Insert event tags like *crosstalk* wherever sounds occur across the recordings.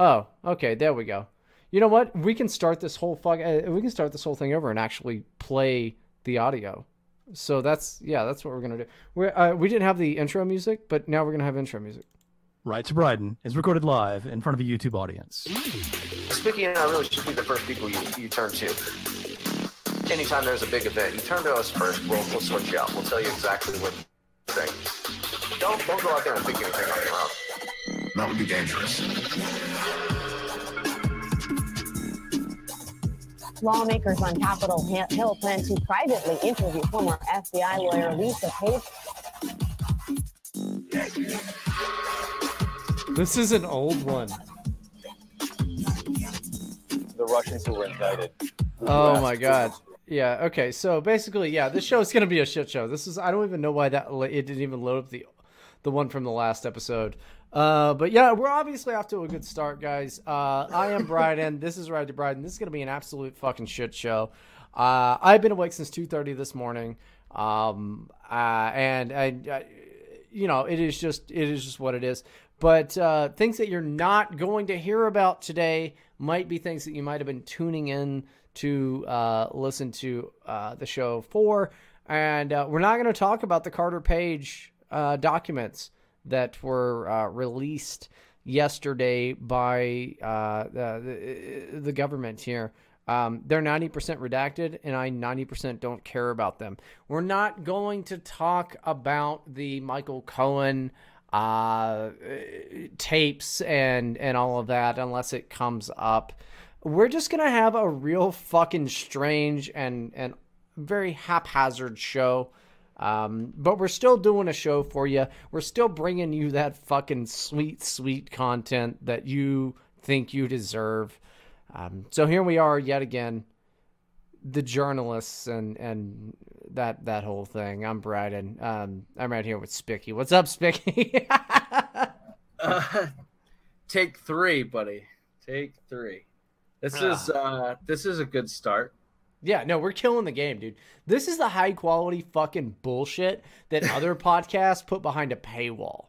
Oh, okay. There we go. You know what? We can start this whole fuck. Uh, we can start this whole thing over and actually play the audio. So that's yeah, that's what we're gonna do. We uh, we didn't have the intro music, but now we're gonna have intro music. Right to Bryden is recorded live in front of a YouTube audience. Spicky and I really should be the first people you, you turn to. Anytime there's a big event, you turn to us first. We'll, we'll sort you out. We'll tell you exactly what to think. Don't, don't go out there and think anything on your own. That would be dangerous. Lawmakers on Capitol Hill plan to privately interview former FBI lawyer Lisa Page. This is an old one. The Russians who were indicted. Oh my god. Yeah. Okay. So basically, yeah, this show is gonna be a shit show. This is. I don't even know why that it didn't even load up the the one from the last episode. Uh, but yeah, we're obviously off to a good start, guys. Uh, I am Bryden. this is Ride to Bryden. This is gonna be an absolute fucking shit show. Uh, I've been awake since two thirty this morning. Um, uh, and I, you know, it is just it is just what it is. But uh, things that you're not going to hear about today might be things that you might have been tuning in to uh, listen to uh, the show for. And uh, we're not going to talk about the Carter Page uh, documents that were uh, released yesterday by the, the government here. Um, they're 90% redacted, and I 90% don't care about them. We're not going to talk about the Michael Cohen uh, tapes and and all of that unless it comes up. We're just gonna have a real fucking strange and and very haphazard show. Um, but we're still doing a show for you. We're still bringing you that fucking sweet, sweet content that you think you deserve. Um, so here we are yet again, the journalists and and that that whole thing. I'm Bryden. Um, I'm right here with Spicky. What's up, Spicky? uh, *laughs* take three, buddy. Take three. This ah. is uh, this is a good start. Yeah, no, we're killing the game, dude. This is the high quality fucking bullshit that other *laughs* podcasts put behind a paywall.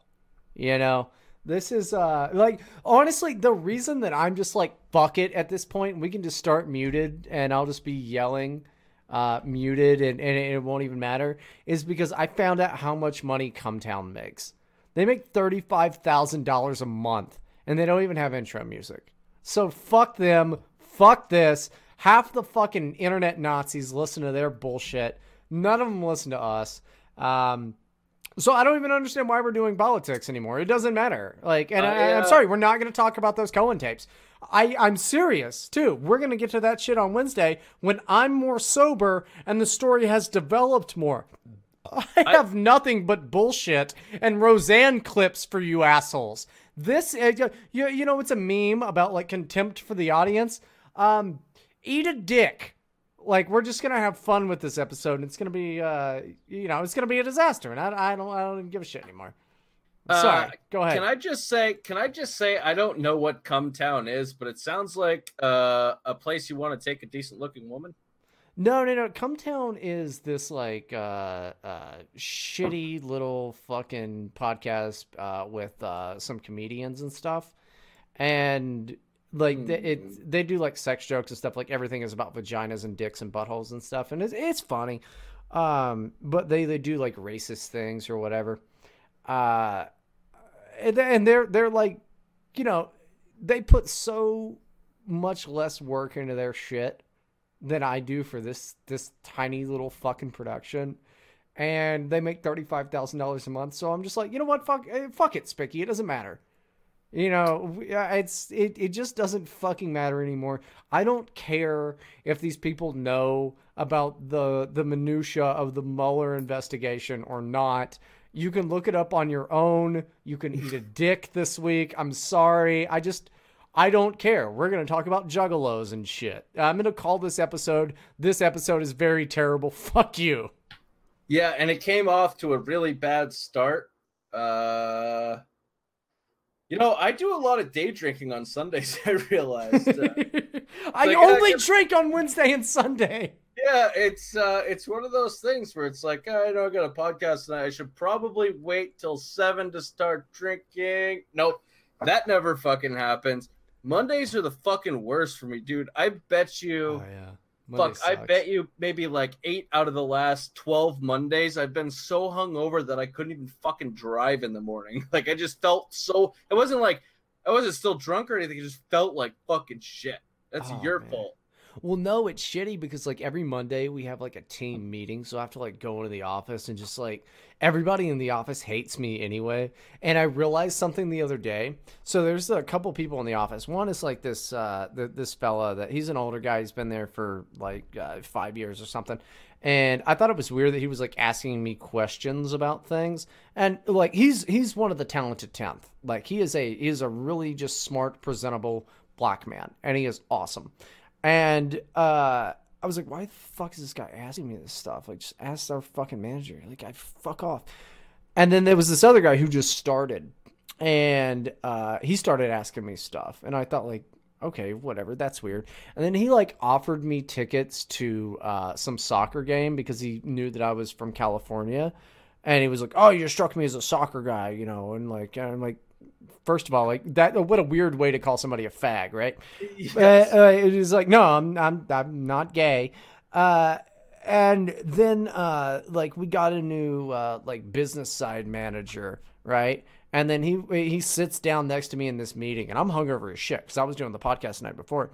You know, this is uh like honestly the reason that I'm just like fuck it at this point. We can just start muted and I'll just be yelling uh, muted and, and it won't even matter is because I found out how much money Cumtown makes. They make $35,000 a month and they don't even have intro music. So fuck them. Fuck this. Half the fucking internet Nazis listen to their bullshit. None of them listen to us. Um, so I don't even understand why we're doing politics anymore. It doesn't matter. Like, and uh, I, am sorry, we're not going to talk about those Cohen tapes. I, I'm serious too. We're gonna get to that shit on Wednesday when I'm more sober and the story has developed more. *laughs* I have I, nothing but bullshit and Roseanne clips for you assholes. This, uh, you, you know, it's a meme about like contempt for the audience. Um, eat a dick. Like we're just gonna have fun with this episode, and it's gonna be, uh, you know, it's gonna be a disaster, and I, I don't, I don't even give a shit anymore. Sorry, uh, go ahead. Can I just say? Can I just say? I don't know what Cumtown is, but it sounds like uh, a place you want to take a decent looking woman. No, no, no. Cumtown is this like uh, uh, shitty little fucking podcast uh, with uh, some comedians and stuff, and like mm. they, it, hmm. they do like sex jokes and stuff. Like everything is about vaginas and dicks and buttholes and stuff, and it's it's funny. Um, but they they do like racist things or whatever. Uh, and they're they're like, you know, they put so much less work into their shit than I do for this this tiny little fucking production. And they make thirty five thousand dollars a month, so I'm just like, you know what, fuck, eh, fuck it, Spicky. It doesn't matter. You know, it's it, it just doesn't fucking matter anymore. I don't care if these people know about the the minutia of the Mueller investigation or not. You can look it up on your own. You can eat a *laughs* dick this week. I'm sorry. I just I don't care. We're going to talk about juggalos and shit. I'm going to call this episode this episode is very terrible. *laughs* Fuck you. Yeah, and it came off to a really bad start. Uh you know, I do a lot of day drinking on Sundays. *laughs* I realized. Uh, *laughs* I like, only drink on Wednesday and Sunday. Yeah, it's uh, it's one of those things where it's like, oh, I know I got a podcast tonight. I should probably wait till seven to start drinking. Nope, that never fucking happens. Mondays are the fucking worst for me, dude. I bet you. Oh yeah. Fuck, Monday I bet you maybe like eight out of the last 12 Mondays, I've been so hungover that I couldn't even fucking drive in the morning. *laughs* Like, I just felt so. It wasn't like I wasn't still drunk or anything. It just felt like fucking shit. That's Oh, your man. fault. Well, no, it's shitty because like every Monday we have like a team meeting, so I have to like go into the office and just like everybody in the office hates me anyway. And I realized something the other day. So there's a couple people in the office. One is like this uh th- this fella that he's an older guy. He's been there for like uh, five years or something. And I thought it was weird that he was like asking me questions about things. And like he's he's one of the talented tenth. Like he is a he is a really just smart, presentable black man, and he is awesome. And uh, I was like, why the fuck is this guy asking me this stuff? Like, just ask our fucking manager. Like, I fuck off. And then there was this other guy who just started, and uh, he started asking me stuff, and I thought like, okay, whatever, that's weird. And then he like offered me tickets to uh, some soccer game because he knew that I was from California, and he was like, oh, you struck me as a soccer guy, you know, and like, and I'm like. First of all, like that, what a weird way to call somebody a fag, right? Yes. *laughs* Uh, uh, it is like, no, I'm, I'm, I'm not gay. Uh, and then, uh, like we got a new, uh, like business side manager, right? And then he, he sits down next to me in this meeting and I'm hungover as shit because I was doing the podcast the night before.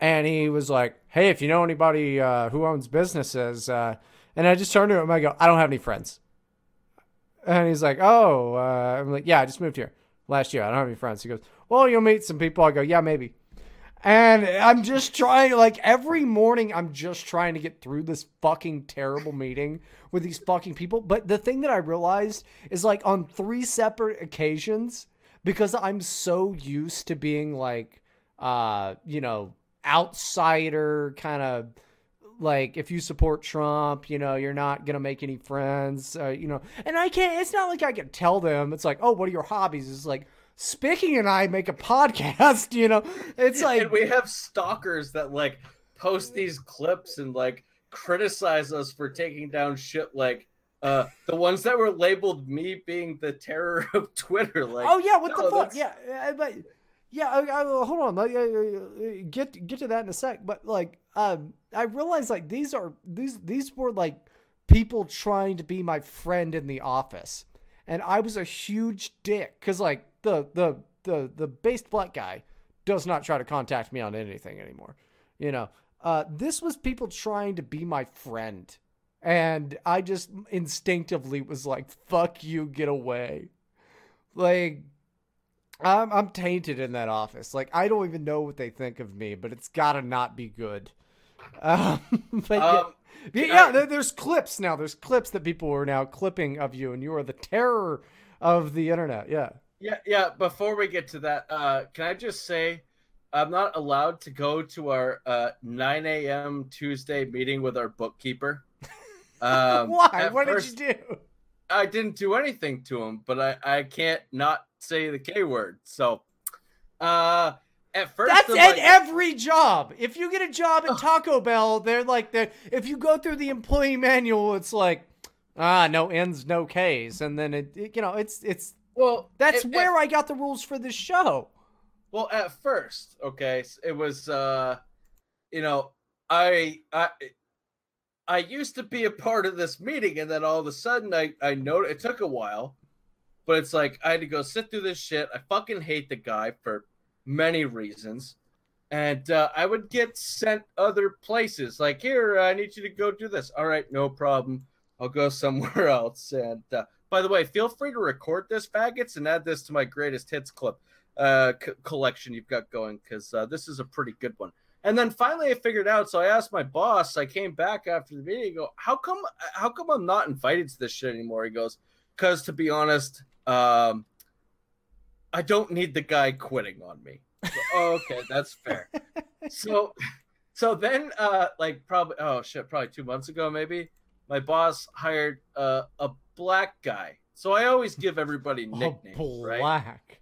And he was like, Hey, if you know anybody, uh, who owns businesses, uh, and I just turned to him, I go, I don't have any friends. And he's like, Oh, uh, I'm like, yeah, I just moved here last year. I don't have any friends. He goes, Well, you'll meet some people. I go, Yeah, maybe. And I'm just trying, like, every morning, I'm just trying to get through this fucking terrible meeting with these fucking people. But the thing that I realized is, like, on three separate occasions, because I'm so used to being, like, uh, you know, outsider kind of like if you support Trump, you know, you're not gonna make any friends, uh, you know. And I can't. It's not like I can tell them. It's like, oh, what are your hobbies? It's like Spicky and I make a *laughs* podcast. You know, it's like and we have stalkers that like post these clips and like criticize us for taking down shit like uh the ones that were labeled me being the terror *laughs* of Twitter. Like, oh yeah, what no, the fuck? that's- Yeah, uh, but yeah, I, I, hold on, like, uh, uh, get get to that in a sec. But like, um, I realized like these are these these were like people trying to be my friend in the office, and I was a huge dick because like the the the the based black guy does not try to contact me on anything anymore. You know, uh, this was people trying to be my friend. And I just instinctively was like, fuck you, get away. Like, I'm, I'm tainted in that office. Like, I don't even know what they think of me, but it's gotta not be good. Um, *laughs* but yeah- Um, yeah, yeah, I- there's clips now. There's clips that people are now clipping of you, and you are the terror of the internet. Yeah. Yeah, yeah. Before we get to that, uh, can I just say I'm not allowed to go to our uh, 9 a.m. Tuesday meeting with our bookkeeper. *laughs* Um, Why? What first, did you do? I didn't do anything to him, but I, I can't not say the K word. So, uh, at first, That's I'm at like- every job. If you get a job at Taco Bell, they're like, they're, if you go through the employee manual, it's like, ah, no N's, no K's, and then it, it- you know, it's it's well, that's at- where I got the rules for this show. Well, at first, okay, it was uh you know, I I I used to be a part of this meeting and then all of a sudden I I know it took a while, but it's like I had to go sit through this shit. I fucking hate the guy for many reasons. And uh, I would get sent other places. Like, here, I need you to go do this. All right, no problem. I'll go *laughs* somewhere else. And uh, by the way, feel free to record this, faggots, and add this to my greatest hits clip uh, c- collection you've got going because uh, this is a pretty good one. And then finally, I figured out. So I asked my boss. I came back after the meeting. Go, how come? How come I'm not invited to this shit anymore? He goes, because to be honest, um, I don't need the guy quitting on me. So, *laughs* oh, okay, that's fair. so, so then, uh, like probably, oh shit, probably two months ago, maybe my boss hired uh, a black guy. So I always give everybody *laughs* nicknames, oh, right? black.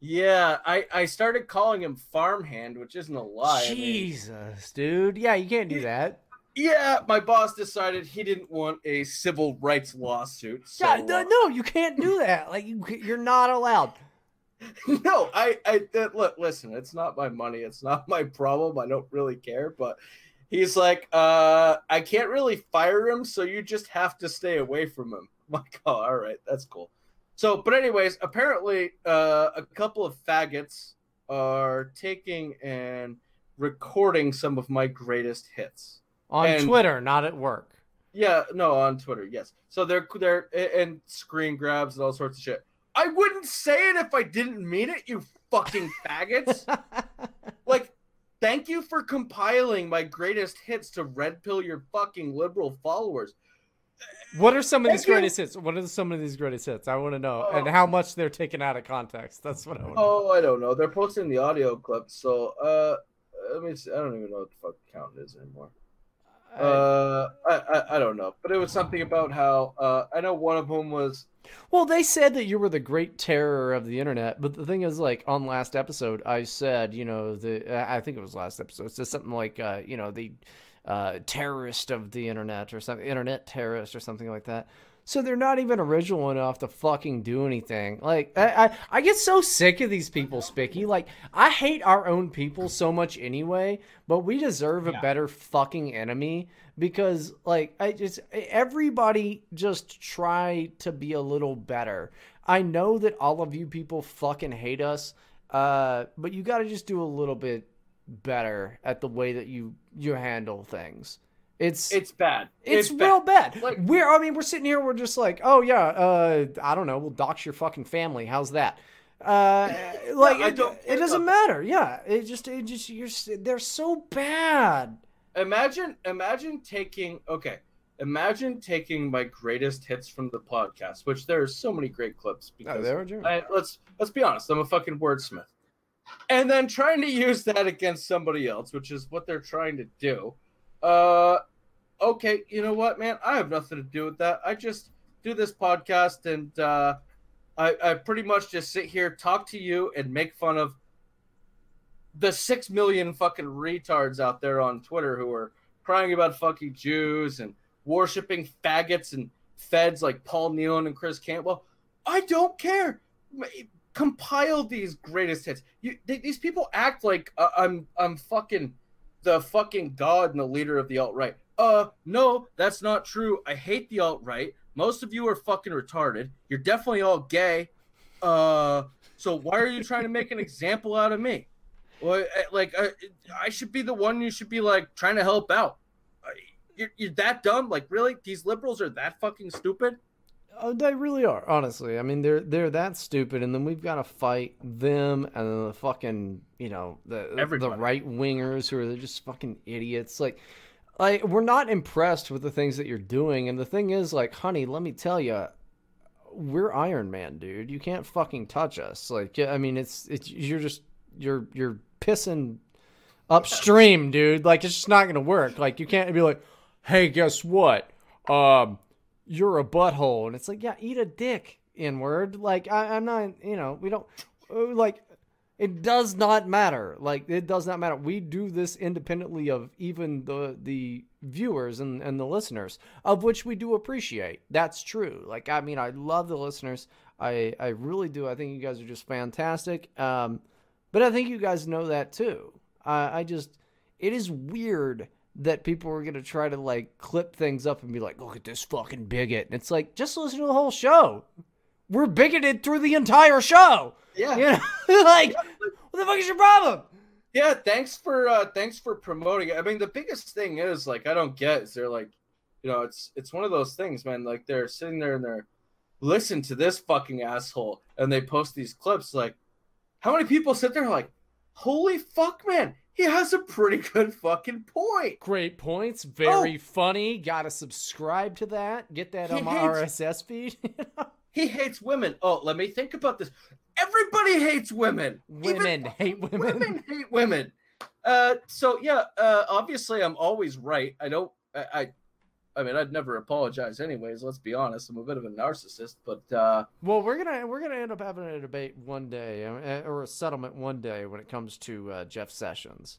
Yeah, I I started calling him Farmhand, which isn't a lie. I mean, Jesus, dude. Yeah, you can't do that. yeah, my boss decided he didn't want a civil rights lawsuit. So, yeah, no, uh, no, you can't do that. Like you, you're not allowed. *laughs* no, I, I that, look, listen, it's not my money, it's not my problem. I don't really care, but he's like, uh, I can't really fire him, so you just have to stay away from him. *laughs* I'm like, oh, all right, that's cool. So, but anyways, apparently, uh, a couple of faggots are taking and recording some of my greatest hits On And- Twitter, not at work. Yeah, no, on Twitter, yes. So they're they're and screen grabs and all sorts of shit. I wouldn't say it if I didn't mean it, you fucking faggots. *laughs* like, thank you for compiling my greatest hits to red pill your fucking liberal followers. What are some of these you. greatest hits? What are some of these greatest hits? I want to know, and Oh. how much they're taken out of context. That's what I want. Oh, I don't know. They're posting the audio clip, so uh, let me. See. I don't even know what the fuck count is anymore. Uh, I, I I don't know, but it was something about how uh, I know one of them was Well, they said that you were the great terror of the internet, but the thing is, like on last episode, I said, you know, the I think it was last episode, said something like, uh, you know, the uh, terrorist of the internet or something, internet terrorist or something like that. So they're not even original enough to fucking do anything. Like I, I, I get so sick of these people, Spicky. Like I hate our own people so much anyway, but we deserve a better fucking enemy because like I just everybody just try to be a little better. I know that all of you people fucking hate us, uh, but you got to just do a little bit better at the way that you you handle things. It's it's bad. it's, bad. real bad. Like- we're I mean we're sitting here we're just like oh yeah uh I don't know we'll dox your fucking family how's that uh like it, it doesn't matter yeah it just it just you're they're so bad imagine imagine taking okay imagine taking my greatest hits from the podcast which there are so many great clips because I, let's let's be honest i'm a fucking wordsmith and then trying to use that against somebody else which is what they're trying to do uh okay you know what man i have nothing to do with that i just do this podcast and uh i i pretty much just sit here talk to you and make fun of the six million fucking retards out there on Twitter who are crying about fucking Jews and worshiping faggots and feds like Paul Nehlen and Chris Campbell. I don't care. Compile these greatest hits. You, th- these people act like uh, I'm I'm fucking the fucking god and the leader of the alt right. Uh, no, that's not true. I hate the alt right. Most of you are fucking retarded. You're definitely all gay. Uh, so why are you trying to make an example out of me? Well, like I, I should be the one you should be like trying to help out. You're, you're that dumb? Like really? These liberals are that fucking stupid? Oh they really are honestly I mean they're they're that stupid and then we've got to fight them and then the fucking you know the the right wingers who are just fucking idiots like like we're not impressed with the things that you're doing and the thing is like honey let me tell you we're Iron Man, dude. You can't fucking touch us. Like, I mean, it's it's you're just you're you're pissing upstream, dude. Like, it's just not gonna work. Like, you can't be like, hey, guess what? Um, you're a butthole, and it's like, yeah, eat a dick, inward. Like, I, I'm not, you know, we don't uh, like. It does not matter. Like it does not matter. We do this independently of even the the viewers and, and the listeners, of which we do appreciate. That's true. Like I mean, I love the listeners. I I really do. I think you guys are just fantastic. Um, but I think you guys know that too. I I just it is weird that people were gonna try to like clip things up and be like, look at this fucking bigot. And it's like, just listen to the whole show. We're bigoted through the entire show. Yeah. You know, *laughs* like, what the fuck is your problem? Yeah, thanks for uh thanks for promoting it. I mean, the biggest thing is like I don't get is they're like, you know, it's it's one of those things, man. Like they're sitting there and they're listen to this fucking asshole, and they post these clips. Like, how many people sit there like, holy fuck, man, he has a pretty good fucking point. Great points. Very funny. Gotta subscribe to that. Get that He on my hates- RSS feed. *laughs* He hates women. Oh, let me think about this. Everybody hates women. Even women hate women. women hate women. Uh, so yeah, uh, obviously I'm always right. I don't. I, I, I mean, I'd never apologize anyways. Let's be honest. I'm a bit of a narcissist, but uh, Well, we're gonna we're gonna end up having a debate one day, uh, or a settlement one day when it comes to uh, Jeff Sessions.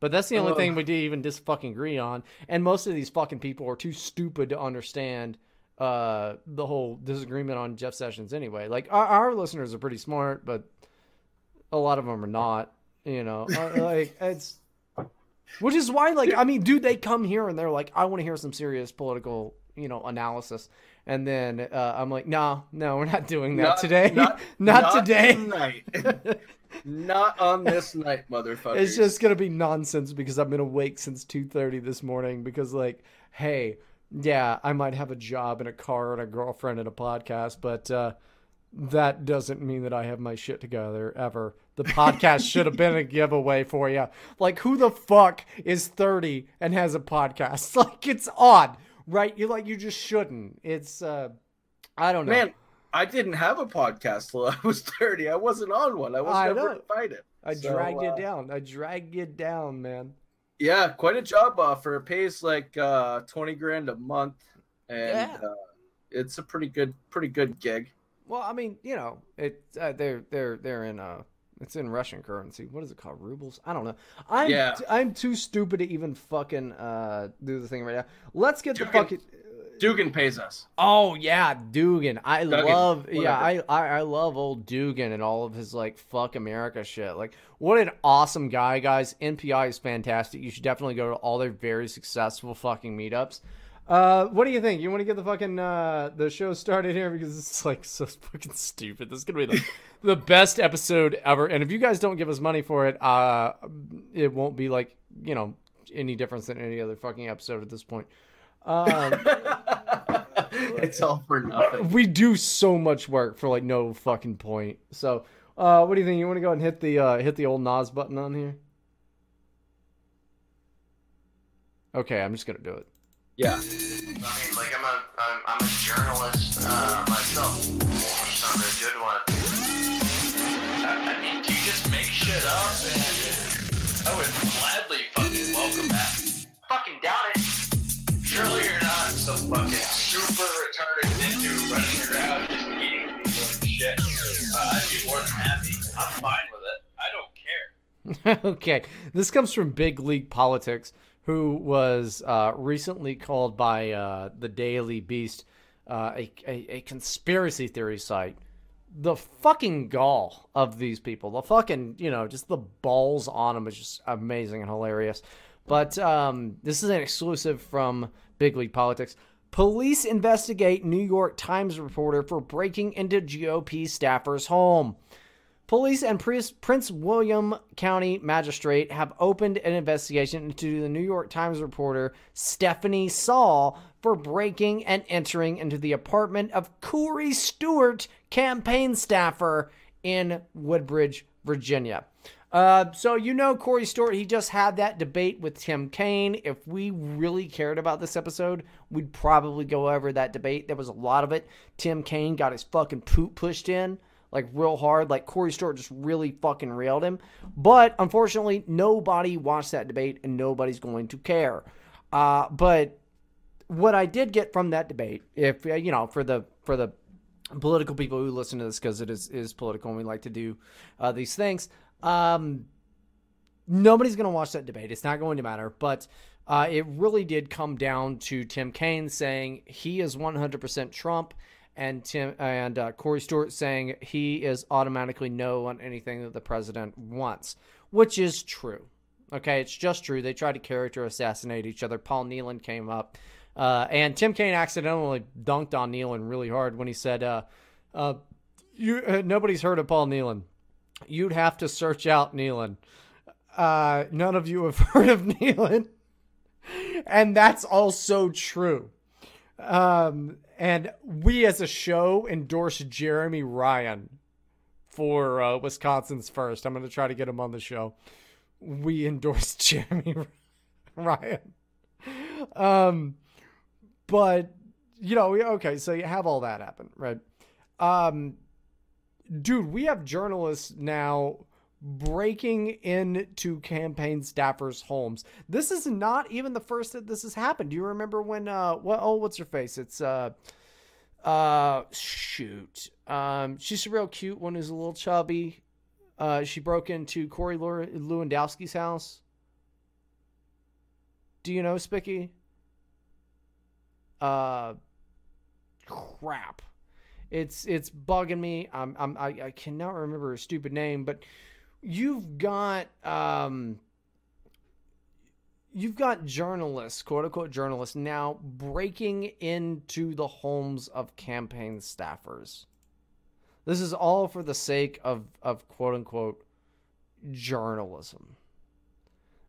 But that's the only Ugh. thing we even dis fucking agree on. And most of these fucking people are too stupid to understand uh, the whole disagreement on Jeff Sessions anyway. Like our, our listeners are pretty smart, but a lot of them are not. You know, Uh, like *laughs* it's, which is why, like, I mean, dude, they come here and they're like, I want to hear some serious political, you know, analysis, and then uh, I'm like, no, no, we're not doing that Not- today, not- *laughs* not, not today. tonight. *laughs* Not on this night, motherfucker. It's just gonna be nonsense because I've been awake since two thirty this morning. Because like, hey, yeah, I might have a job and a car and a girlfriend and a podcast, but uh, that doesn't mean that I have my shit together ever. The podcast should have been a giveaway for you. Like, who the fuck is thirty and has a podcast? *laughs* Like, it's odd, right? You like, you just shouldn't. It's, uh, I don't know. man. I didn't have a podcast till I was thirty. I wasn't on one. I was I never know. invited. I So, dragged you uh, down. I dragged you down, man. Yeah, quite a job offer. It pays like uh, twenty grand a month, and Yeah. uh, it's a pretty good, pretty good gig. Well, I mean, you know, it uh, they're they're they're in uh it's in Russian currency. What is it called? Rubles? I don't know. I'm Yeah. I'm too stupid to even fucking uh do the thing right now. Let's get the fucking Dugin pays us. Oh yeah, Dugin. I Dugin, love yeah, I. I I love old Dugin and all of his like fuck America shit. Like what an awesome guy, guys. NPI is fantastic. You should definitely go to all their very successful fucking meetups. Uh, what do you think? You want to get the fucking uh the show started here because it's like so fucking stupid. This is gonna be the *laughs* the best episode ever. And if you guys don't give us money for it, uh, it won't be like you know any difference than any other fucking episode at this point. Um. *laughs* it's all for nothing. we do so much work for like no fucking point. So, uh, what do you think? You want to go and hit the uh, hit the old Nas button on here? Okay, I'm just gonna do it. Yeah. I mean, like I'm a I'm, I'm a journalist uh, myself. So I'm a good one. I, I mean, do you just make shit up? And I would gladly fucking welcome that. Fucking doubt it. Surely you're not some fucking super retarded ninja running around just eating people and shit. Uh, I'd be more than happy. I'm fine with it. I don't care. *laughs* okay, this comes from Big League Politics, who was uh, recently called by uh, the Daily Beast uh, a, a a conspiracy theory site. The fucking gall of these people, the fucking you know, just the balls on them is just amazing and hilarious. But um, this is an exclusive from Big League Politics. Police investigate New York Times reporter for breaking into GOP staffer's home. Police and Prince William County magistrate have opened an investigation into the New York Times reporter Stephanie Saul for breaking and entering into the apartment of Corey Stewart, campaign staffer in Woodbridge, Virginia. Uh, so you know Corey Stewart, he just had that debate with Tim Kaine. If we really cared about this episode, we'd probably go over that debate. There was a lot of it. Tim Kaine got his fucking poop pushed in like real hard. Like Corey Stewart just really fucking railed him. But unfortunately, nobody watched that debate and nobody's going to care. Uh, but what I did get from that debate, if you know, for the for the political people who listen to this because it is is political and we like to do uh, these things. Um, nobody's going to watch that debate. It's not going to matter. But uh, it really did come down to Tim Kaine saying he is 100% Trump, and Tim and uh, Corey Stewart saying he is automatically no on anything that the president wants, which is true. Okay, it's just true. They tried to character assassinate each other. Paul Nehlen came up. Uh, and Tim Kaine accidentally dunked on Nehlen really hard when he said, uh, uh, you, uh, nobody's heard of Paul Nehlen. You'd have to search out Nehlen. Uh, none of you have *laughs* heard of Nehlen. And that's also true. Um, and we as a show endorse Jeremy Ryan for uh, Wisconsin's first. I'm going to try to get him on the show. We endorse *laughs* Jeremy Ryan. Um, but you know, okay, so you have all that happen, right? Um, dude, we have journalists now breaking into campaign staffers' homes. This is not even the first that this has happened. Do you remember when? Uh, what? Oh, what's her face? It's uh, uh, shoot. Um, she's a real cute one who's a little chubby. Uh, she broke into Corey Lew- Lewandowski's house. Do you know Spicky? Uh, crap. It's it's bugging me. I'm, I'm I, I cannot remember her stupid name, but you've got um you've got journalists, quote unquote journalists, now breaking into the homes of campaign staffers. This is all for the sake of, of quote unquote journalism.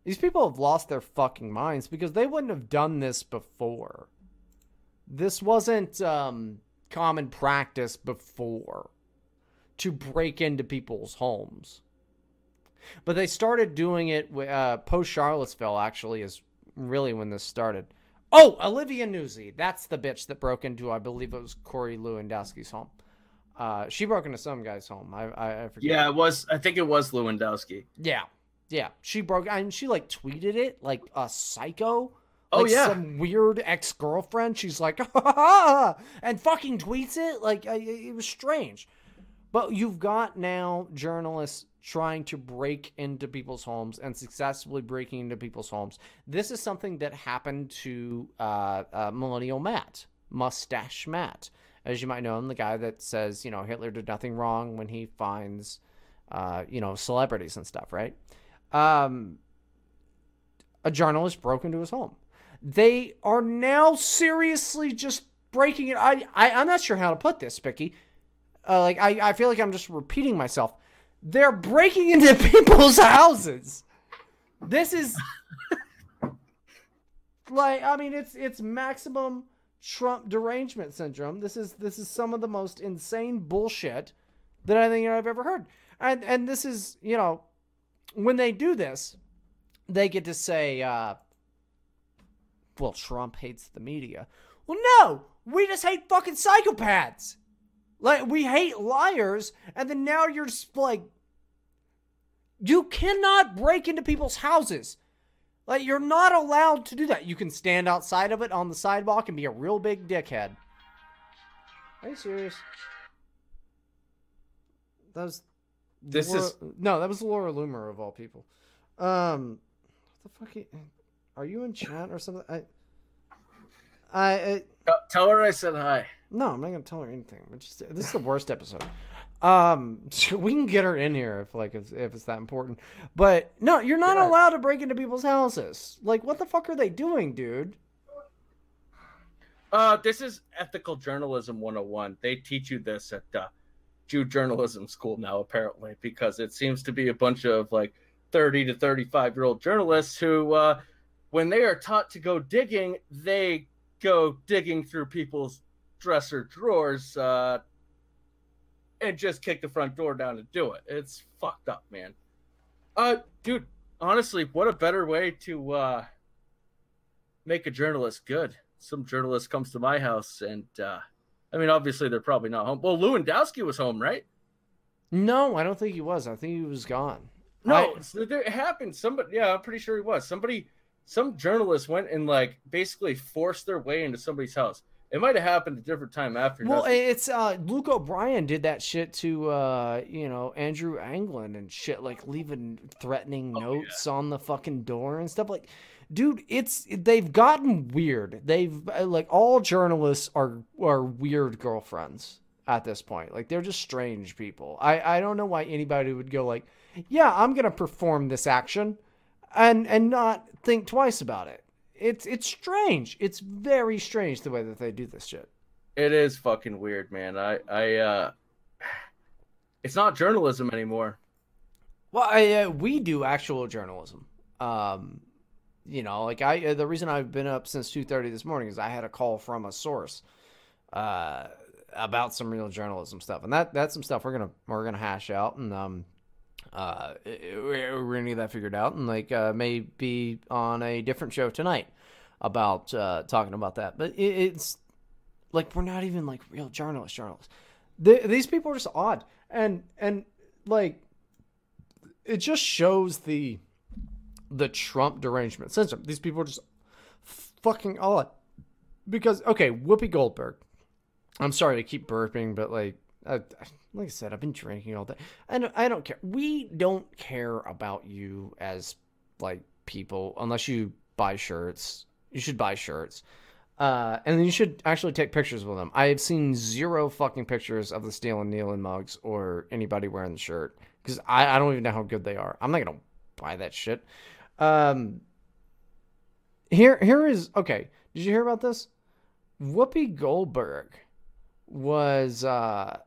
These people have lost their fucking minds because they wouldn't have done this before. This wasn't um, common practice before to break into people's homes. But they started doing it uh, post Charlottesville. Actually, is really when this started. Oh, Olivia Nuzzi. That's the bitch that broke into, I believe it was Corey Lewandowski's home. Uh, she broke into some guy's home. I, I, I forget. Yeah, it was. I think it was Lewandowski. Yeah, yeah. She broke, and she like tweeted it like a psycho. Oh, yeah. some weird ex girlfriend. She's like, ha, ha, ha, and fucking tweets it. Like I- it was strange. But you've got now journalists trying to break into people's homes and successfully breaking into people's homes. This is something that happened to uh, uh, Millennial Matt, Mustache Matt. As you might know him, the guy that says, you know, Hitler did nothing wrong when he finds, uh, you know, celebrities and stuff, right? Um, a journalist broke into his home. They are now seriously just breaking it. I, I I'm not sure how to put this, Spicky. Uh, like I, I feel like I'm just repeating myself. They're breaking into *laughs* people's houses. This is *laughs* like I mean it's it's maximum Trump derangement syndrome. This is this is some of the most insane bullshit that I think I've ever heard. And and this is, you know, when they do this, they get to say uh well, Trump hates the media. Well, no, we just hate fucking psychopaths. Like we hate liars, and then now you're just like, you cannot break into people's houses. Like you're not allowed to do that. You can stand outside of it on the sidewalk and be a real big dickhead. Are you serious? That was This Laura- is- no, that was Laura Loomer of all people. Um, what the fuck? you- Are you in chat or something? I, I, I Tell- Tell her I said hi. No, I'm not gonna tell her anything. Just this is the worst episode. Um, *laughs* we can get her in here if like if, if it's that important. But no, you're not Yeah. allowed to break into people's houses. Like, what the fuck are they doing, dude? Uh, this is ethical journalism 101. They teach you this at uh, Jew journalism school now, apparently, because it seems to be a bunch of like 30 to 35 year old journalists who, uh, when they are taught to go digging, they go digging through people's dresser drawers uh, and just kick the front door down to do it. It's fucked up, man. Uh, dude, honestly, what a better way to uh, make a journalist good. Some journalist comes to my house, and uh, I mean, obviously they're probably not home. Well, Lewandowski was home, right? No, I don't think he was. I think he was gone. No, I- it happened. Somebody, yeah, I'm pretty sure he was. Somebody, some journalist went and like basically forced their way into somebody's house. It might have happened a different time after. Well, nothing. it's uh Luke O'Brien did that shit to uh you know Andrew Anglin and shit like leaving threatening Oh, notes on the fucking door and stuff like dude it's they've gotten weird. They've uh, like all journalists are are weird girlfriends at this point. Like they're just strange people. I I don't know why anybody would go like, "Yeah, I'm going to perform this action." And and not think twice about it. It's it's strange. It's very strange the way that they do this shit. it is fucking weird, man. I, I, uh, *sighs* it's not journalism anymore. Well, I, uh, we do actual journalism. Um, you know, like I, uh, the reason I've been up since two thirty this morning is I had a call from a source, uh, about some real journalism stuff, and that that's some stuff we're gonna we're gonna hash out, and um, uh, we're we're gonna get that figured out, and like uh, maybe on a different show tonight about uh talking about that. But it, it's like we're not even like real journalists. Journalists, Th these people are just odd, and and like it just shows the the Trump derangement syndrome. These people are just fucking odd. Because okay, Whoopi Goldberg. I'm sorry to keep burping, but like, Like I said, I've been drinking all day. I I don't care. We don't care about you as like people unless you buy shirts. You should buy shirts. Uh, and then you should actually take pictures with them. I have seen zero fucking pictures of the Steel and Nehlen mugs or anybody wearing the shirt. because I, I don't even know how good they are. I'm not gonna buy that shit. Um, here here is okay. Did you hear about this? Whoopi Goldberg was uh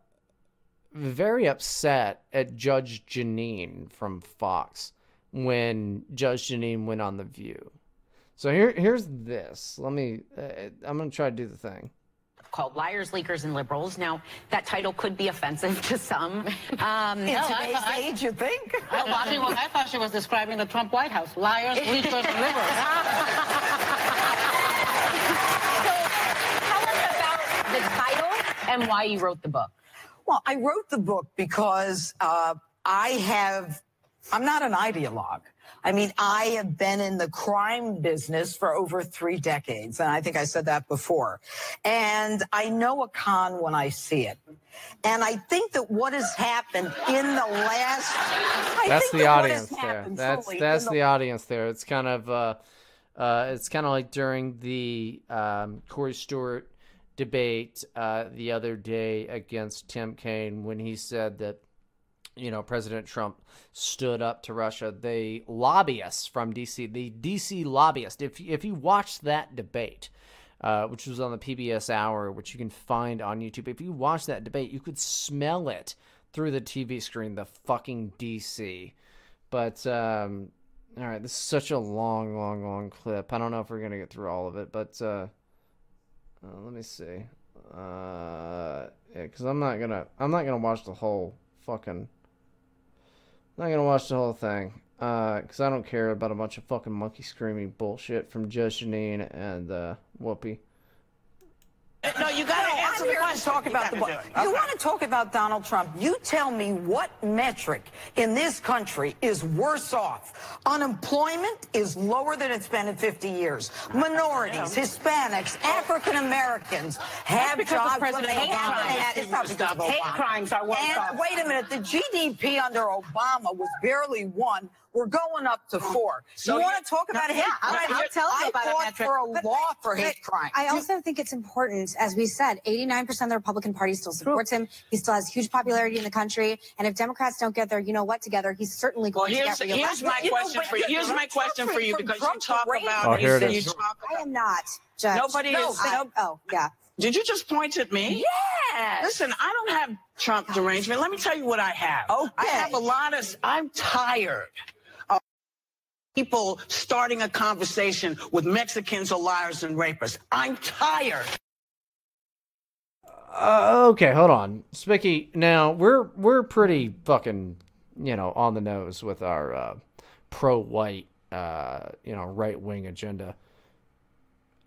very upset at Judge Jeanine from Fox when Judge Jeanine went on The View. So here, here's this. Let me. Uh, I'm gonna try to do the thing. called Liars, Leakers, and Liberals. Now, that title could be offensive to some. Um, In today's age, you think? I thought, she was, I thought she was describing the Trump White House. Liars, leakers, and liberals. *laughs* So tell us about the title and why you wrote the book. Well, I wrote the book because uh, I have, I'm not an ideologue. I mean, I have been in the crime business for over three decades, and I think I said that before. And I know a con when I see it. And I think that what has happened in the last. I That's the that audience there. That's that's in the audience there. It's kind of uh, uh, it's kind of like during the um, Corey Stewart debate uh, the other day against Tim Kaine when he said that you know President Trump stood up to Russia. The lobbyists from DC, the DC lobbyist. If if you watch that debate. Uh, which was on the PBS Hour, which you can find on YouTube. If you watch that debate, you could smell it through the TV screen. The fucking DC. But um, all right, this is such a long, long, long clip. I don't know if we're gonna get through all of it, but uh, uh, let me see. Uh, yeah, because I'm not gonna, I'm not gonna watch the whole fucking. I'm not gonna watch the whole thing. Uh, because I don't care about a bunch of fucking monkey screaming bullshit from Judge Jeanine and uh, Whoopi. No, you got to I'm answer the here to talk about the book. You want to talk about Donald Trump? You tell me what metric in this country is worse off. Unemployment is lower than it's been in 50 years. Minorities, Hispanics, African Americans have because of jobs. President when they haven't Obama. had- It's not because of Hate Obama. crimes are worse And off. wait a minute, the GDP under Obama was barely one. We're going up to oh, four. So you want to talk about Yeah, hate I'll- I'll tell you I about a fought metric. for a But- law for but hate crime. I also think it's important, as we said, 89% of the Republican Party still supports him. He still has huge popularity in the country. And if Democrats don't get their, you know what, together, he's certainly Well, going here's, to get here's reelected. my You question but for you. Here's my question for you because Trump you talk Reagan. about Oh, here it you is. talk I am not, Judge. Nobody No, is. I- oh, yeah. Did you just point at me? Yes. Listen, I don't have Trump derangement. Let me tell you what I have. Okay. I have a lot of. I'm tired of people starting a conversation with Mexicans or liars and rapists. I'm tired. Uh, okay, hold on, Spicky. Now we're we're pretty fucking you know on the nose with our uh, pro-white uh, you know right wing agenda.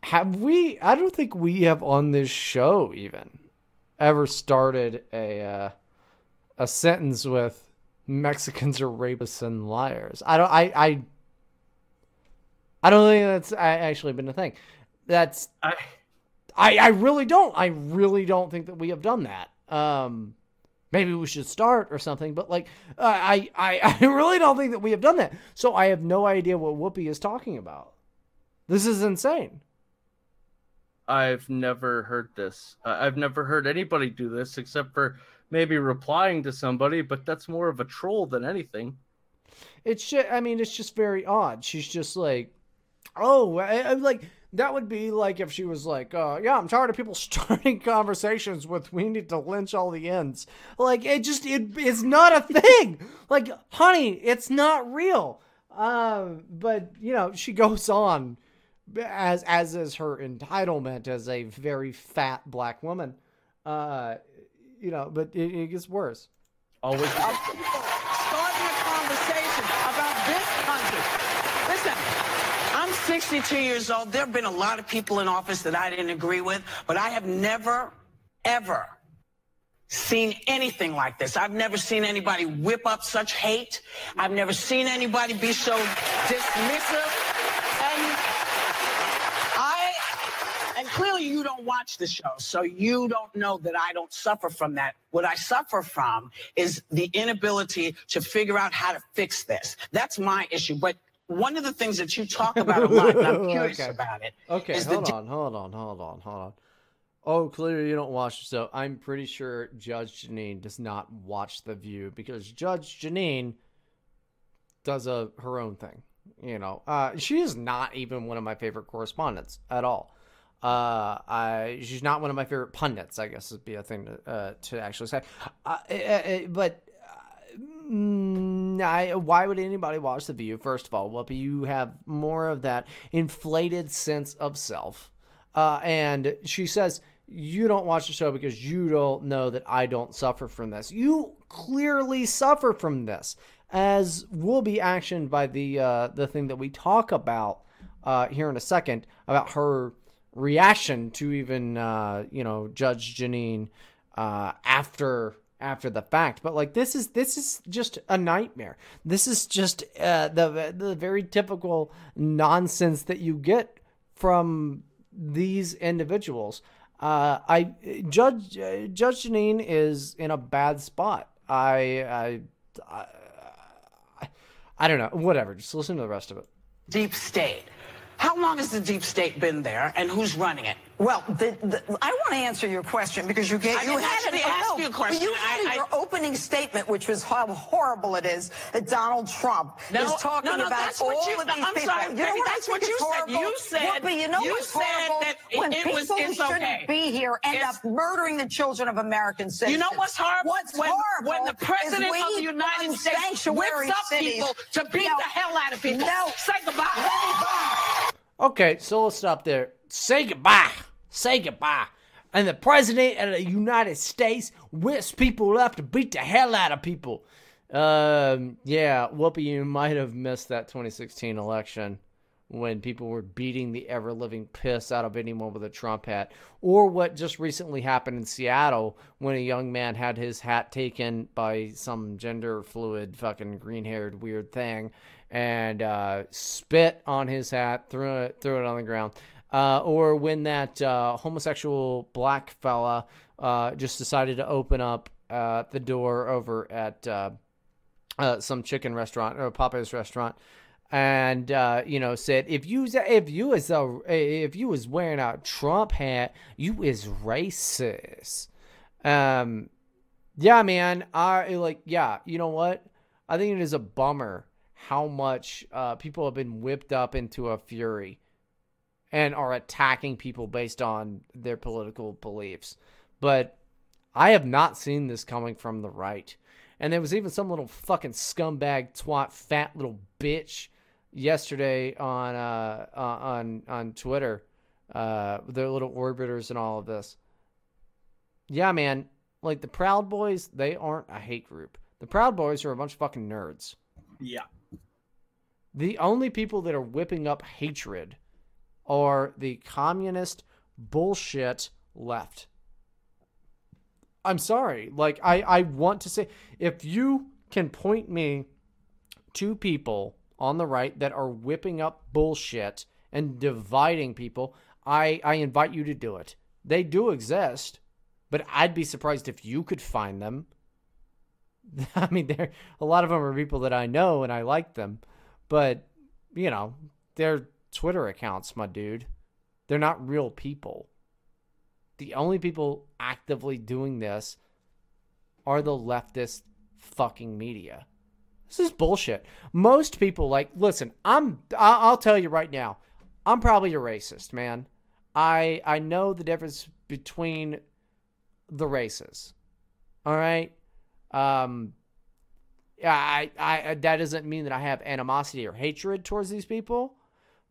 Have we? I don't think we have on this show even ever started a uh, a sentence with Mexicans are rapists and liars. I don't. I I. I don't think that's actually been a thing. That's I, I, I really don't. I really don't think that we have done that. Um, maybe we should start or something. But like, uh, I, I, *laughs* I really don't think that we have done that. So I have no idea what Whoopi is talking about. This is insane. I've never heard this. I've never heard anybody do this except for maybe replying to somebody, but that's more of a troll than anything. It's just, I mean, it's just very odd. She's just like, oh, I, I'm like that would be like if she was like, uh, yeah, I'm tired of people *laughs* starting conversations with we need to lynch all the ends. Like it just it is not a thing. *laughs* like, honey, it's not real. Uh, but you know, she goes on as as is her entitlement as a very fat black woman. Uh, you know, but it, it gets worse. Always. *laughs* of people starting a conversation about this country. Listen, I'm 62 years old. There have been a lot of people in office that I didn't agree with, but I have never, ever seen anything like this. I've never seen anybody whip up such hate. I've never seen anybody be so dismissive. And I, and clearly you don't watch the show, so you don't know that I don't suffer from that. What I suffer from is the inability to figure out how to fix this. That's my issue. But one of the things that you talk about a lot, and I'm *laughs* curious Okay. about it, Okay, hold on, hold on, hold on, hold on. Oh, clearly you don't watch the show. I'm pretty sure Judge Jeanine does not watch The View because Judge Jeanine does a her own thing. You know, uh, she is not even one of my favorite correspondents at all. Uh, I she's not one of my favorite pundits. I guess would be a thing to uh, to actually say. Uh, uh, uh, but I, why would anybody watch The View? First of all, Whoopi, you have more of that inflated sense of self. Uh, and she says, You don't watch the show because you don't know that I don't suffer from this. You clearly suffer from this, as will be actioned by the, uh, the thing that we talk about uh, here in a second about her reaction to even, uh, you know, Judge Jeanine uh, after after the fact but like this is this is just a nightmare. This is just uh, the the very typical nonsense that you get from these individuals. Uh, i judge judge jeanine is in a bad spot. I i, I, I don't know. Whatever. Just listen to the rest of it. Deep state. How long has the deep state been there and who's running it? Well, the, the, I want to answer your question because you gave I you had actually it- oh, ask no, you a question. You had in I- I- your opening statement, which was how horrible it is that Donald Trump No, is talking no, no, about that's all what you- of these I'm people. sorry, you know what that's what you is said. You said- Whoopi, you know you what's said horrible? that it- when it was- people who shouldn't okay. be here end It's- up murdering the children of American citizens. You know what's horrible? What's when, horrible when the president of the United States whips up cities. people to beat No. the hell out of people. No. Say goodbye. Okay, so let's stop there. Say goodbye. Say goodbye. And the president of the United States whips people up to beat the hell out of people. Um, yeah, Whoopi, you might have missed that 2016 election when people were beating the ever living piss out of anyone with a Trump hat, or what just recently happened in Seattle when a young man had his hat taken by some gender fluid, fucking green haired weird thing and uh, spit on his hat, threw it, threw it on the ground. Uh, or when that uh, homosexual black fella uh, just decided to open up uh, the door over at uh, some chicken restaurant or Popeye's restaurant, and uh, you know said if you if you is a if you was wearing a Trump hat, you is racist. Um, yeah, man. I like yeah. You know what? I think it is a bummer how much uh, people have been whipped up into a fury and are attacking people based on their political beliefs. But I have not seen this coming from the right. And there was even some little fucking scumbag twat fat little bitch yesterday on uh, uh on on Twitter. Uh their little orbiters and all of this. Yeah, man. Like the Proud Boys, they aren't a hate group. The Proud Boys are a bunch of fucking nerds. Yeah. The only people that are whipping up hatred are the communist bullshit left. I'm sorry. Like I I want to say if you can point me to people on the right that are whipping up bullshit and dividing people, I I invite you to do it. They do exist, but I'd be surprised if you could find them. *laughs* I mean, there a lot of them are people that I know and I like them, but you know, they're Twitter accounts, my dude. They're not real people. The only people actively doing this are the leftist fucking media. This is bullshit. Most people like listen, I'm I'll tell you right now. I'm probably a racist, man. I I know the difference between the races. All right? Um I, I that doesn't mean that I have animosity or hatred towards these people,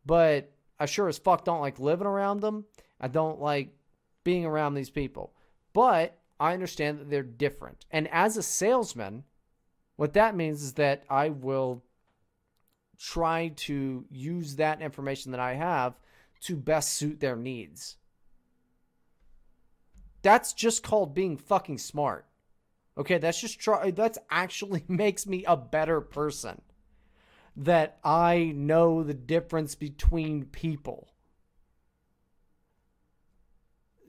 but I sure as fuck don't like living around them. I don't like being around these people. But I understand that they're different. And as a salesman, what that means is that I will try to use that information that I have to best suit their needs. That's just called being fucking smart. Okay, that's just try that's actually *laughs* makes me a better person. That I know the difference between people.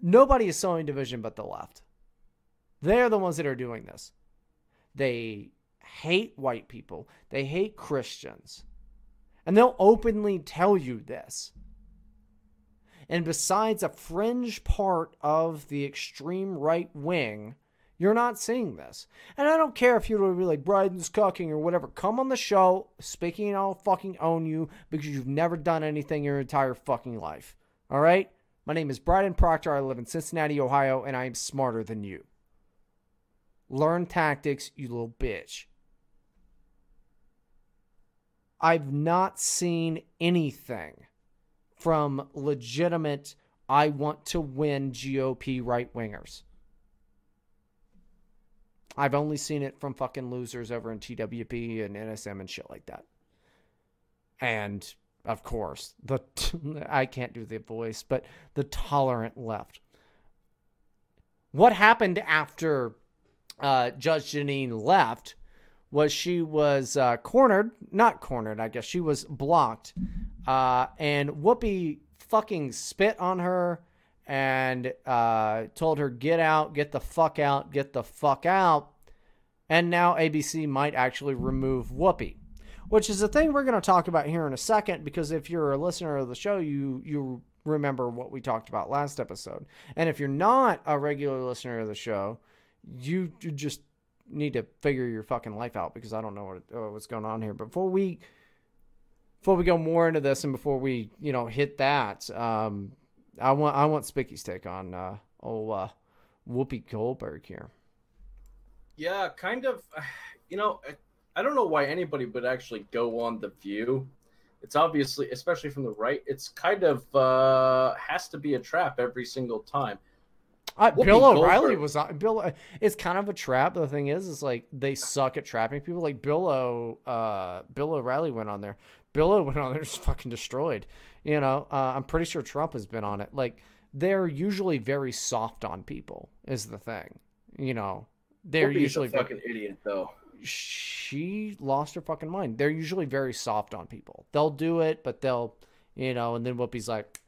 Nobody is sowing division but the left. They're the ones that are doing this. They hate white people. They hate Christians. And they'll openly tell you this. and besides a fringe part of the extreme right wing, you're not seeing this. And I don't care if you're really like Bryden's cooking or whatever. Come on the show, speaking, and I'll fucking own you because you've never done anything your entire fucking life. All right? My name is Bryden Proctor. I live in Cincinnati, Ohio, and I am smarter than you. Learn tactics, you little bitch. I've not seen anything from legitimate, I want to win GOP right wingers. I've only seen it from fucking losers over in TWP and NSM and shit like that. And of course, the *laughs* I can't do the voice, but the tolerant left. What happened after uh, Judge Jeanine left was she was uh, cornered, not cornered, I guess she was blocked, uh, and Whoopi fucking spit on her and uh, told her get out, get the fuck out, get the fuck out, and now ABC might actually remove Whoopi, which is a thing we're going to talk about here in a second because if you're a listener of the show, you you remember what we talked about last episode, and if you're not a regular listener of the show, you, you just need to figure your fucking life out because I don't know what uh, what's going on here. Before we before we go more into this and before we you know hit that, um, I want I want Spicky's take on uh, oh uh, Whoopi Goldberg here. Yeah, kind of. *sighs* You know, I don't know why anybody would actually go on the View. It's obviously, especially from the right, it's kind of uh, has to be a trap every single time. Uh, Bill O'Reilly Goldberg- was on Bill. uh, It's kind of a trap. The thing is, is like they suck at trapping people. Like Bill O. Uh, Bill O'Reilly went on there. Bill O *laughs* went on there, just fucking destroyed. You know, uh, I'm pretty sure Trump has been on it. Like they're usually very soft on people. Is the thing. You know, they're usually a fucking idiot though. she lost her fucking mind. They're usually very soft on people. They'll do it, but they'll, you know, and then Whoopi's like,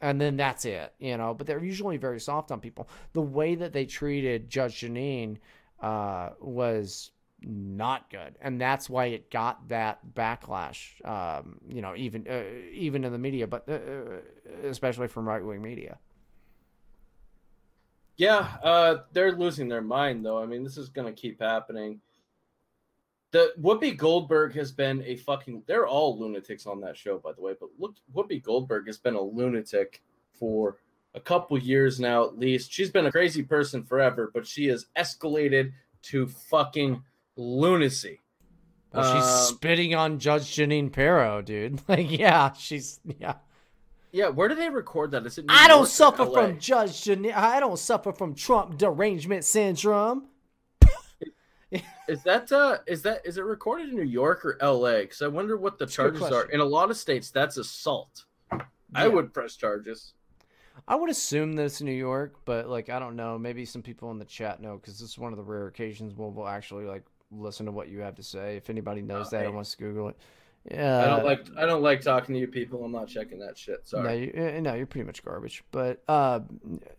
and then that's it, you know. But they're usually very soft on people. The way that they treated Judge Jeanine uh, was not good, and that's why it got that backlash. Um, you know, even uh, even in the media, but uh, uh, especially from right wing media. Yeah, uh, they're losing their mind though. I mean, this is gonna keep happening. The Whoopi Goldberg has been a fucking. They're all lunatics on that show, by the way. But look, Whoopi Goldberg has been a lunatic for a couple years now, at least. She's been a crazy person forever, but she has escalated to fucking lunacy. Well, she's Um, spitting on Judge Jeanine Pirro, dude. *laughs* Like, yeah, she's yeah. yeah, where do they record that? Is it? New I don't suffer from Judge Jeanine. I don't suffer from Trump derangement syndrome. *laughs* Is that uh is that is it recorded in New York or LA? Because I wonder what the good charges are. In a lot of states, that's assault. I would press charges. I would assume that it's New York, but like I don't know. Maybe some people in the chat know because this is one of the rare occasions where we'll actually like listen to what you have to say. If anybody knows Oh, that hey. and wants to Google it, yeah. I don't like I don't like talking to you people. I'm not checking that shit. No, Sorry. you, eh, no, you're pretty much garbage. But uh, *laughs*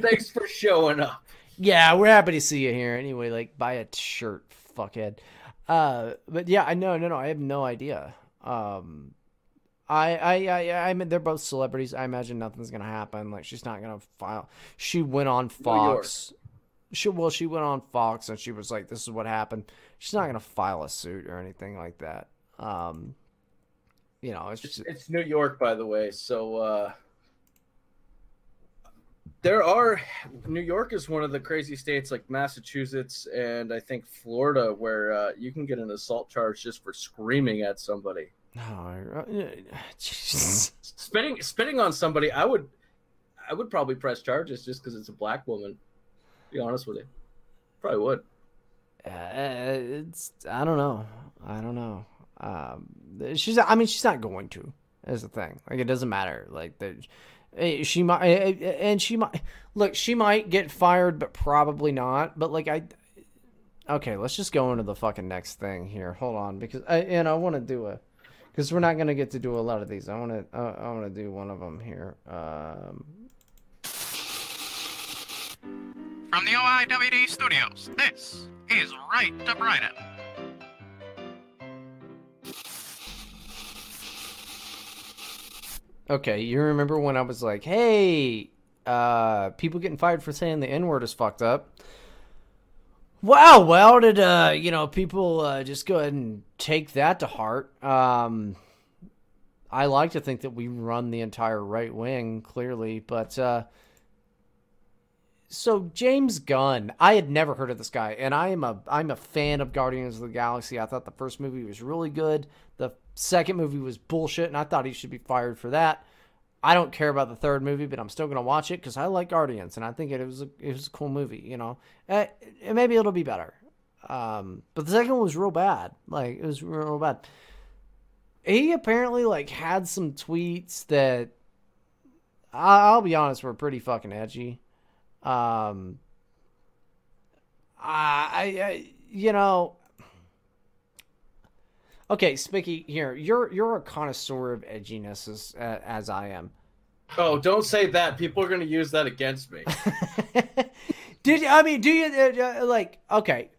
Thanks for showing up. Yeah, we're happy to see you here. Anyway, like buy a shirt, fuckhead. Uh, but yeah, I know, no, no, I have no idea. Um, I, I, I, I mean, they're both celebrities. I imagine nothing's gonna happen. Like she's not gonna file. She went on Fox. She well, she went on Fox and she was like, "This is what happened." She's not gonna file a suit or anything like that. Um, you know, it's just it's New York, by the way. So uh there are New York is one of the crazy states like Massachusetts and I think Florida where uh, you can get an assault charge just for screaming at somebody. no, Jesus. Spitting spitting on somebody, I would I would probably press charges just because it's a black woman. Be honest with you. Probably would. Uh, it's I don't know. I don't know. Um, she's I mean she's not going to. Is the thing. Like it doesn't matter. Like the eh, she might eh, eh, and she might look. She might get fired, but probably not. But like I. Okay, let's just go into the fucking next thing here. Hold on, because I and I want to do a, because we're not gonna get to do a lot of these. I want to uh, I want to do one of them here. Um, From the OIWD studios, this is Right to Brighton. Okay, you remember when I was like, "Hey, uh, people getting fired for saying the N word is fucked up." Wow, well, did uh, you know, people uh, just go ahead and take that to heart. Um, I like to think that we run the entire right wing, clearly, but uh, so James Gunn, I had never heard of this guy, and I am a I'm a fan of Guardians of the Galaxy. I thought the first movie was really good. The second movie was bullshit, and I thought he should be fired for that. I don't care about the third movie, but I'm still gonna watch it because I like Guardians, and I think it was a, it was a cool movie. You know, uh, maybe it'll be better. Um, but the second one was real bad. Like it was real bad. He apparently like had some tweets that I'll be honest were pretty fucking edgy. Um, I, I you know. Okay, Spicky, here you're you're a connoisseur of edginess as uh, as I am. Oh, don't say that. People are going to use that against me. *laughs* Did you, I mean? Do you uh, uh, like? Okay,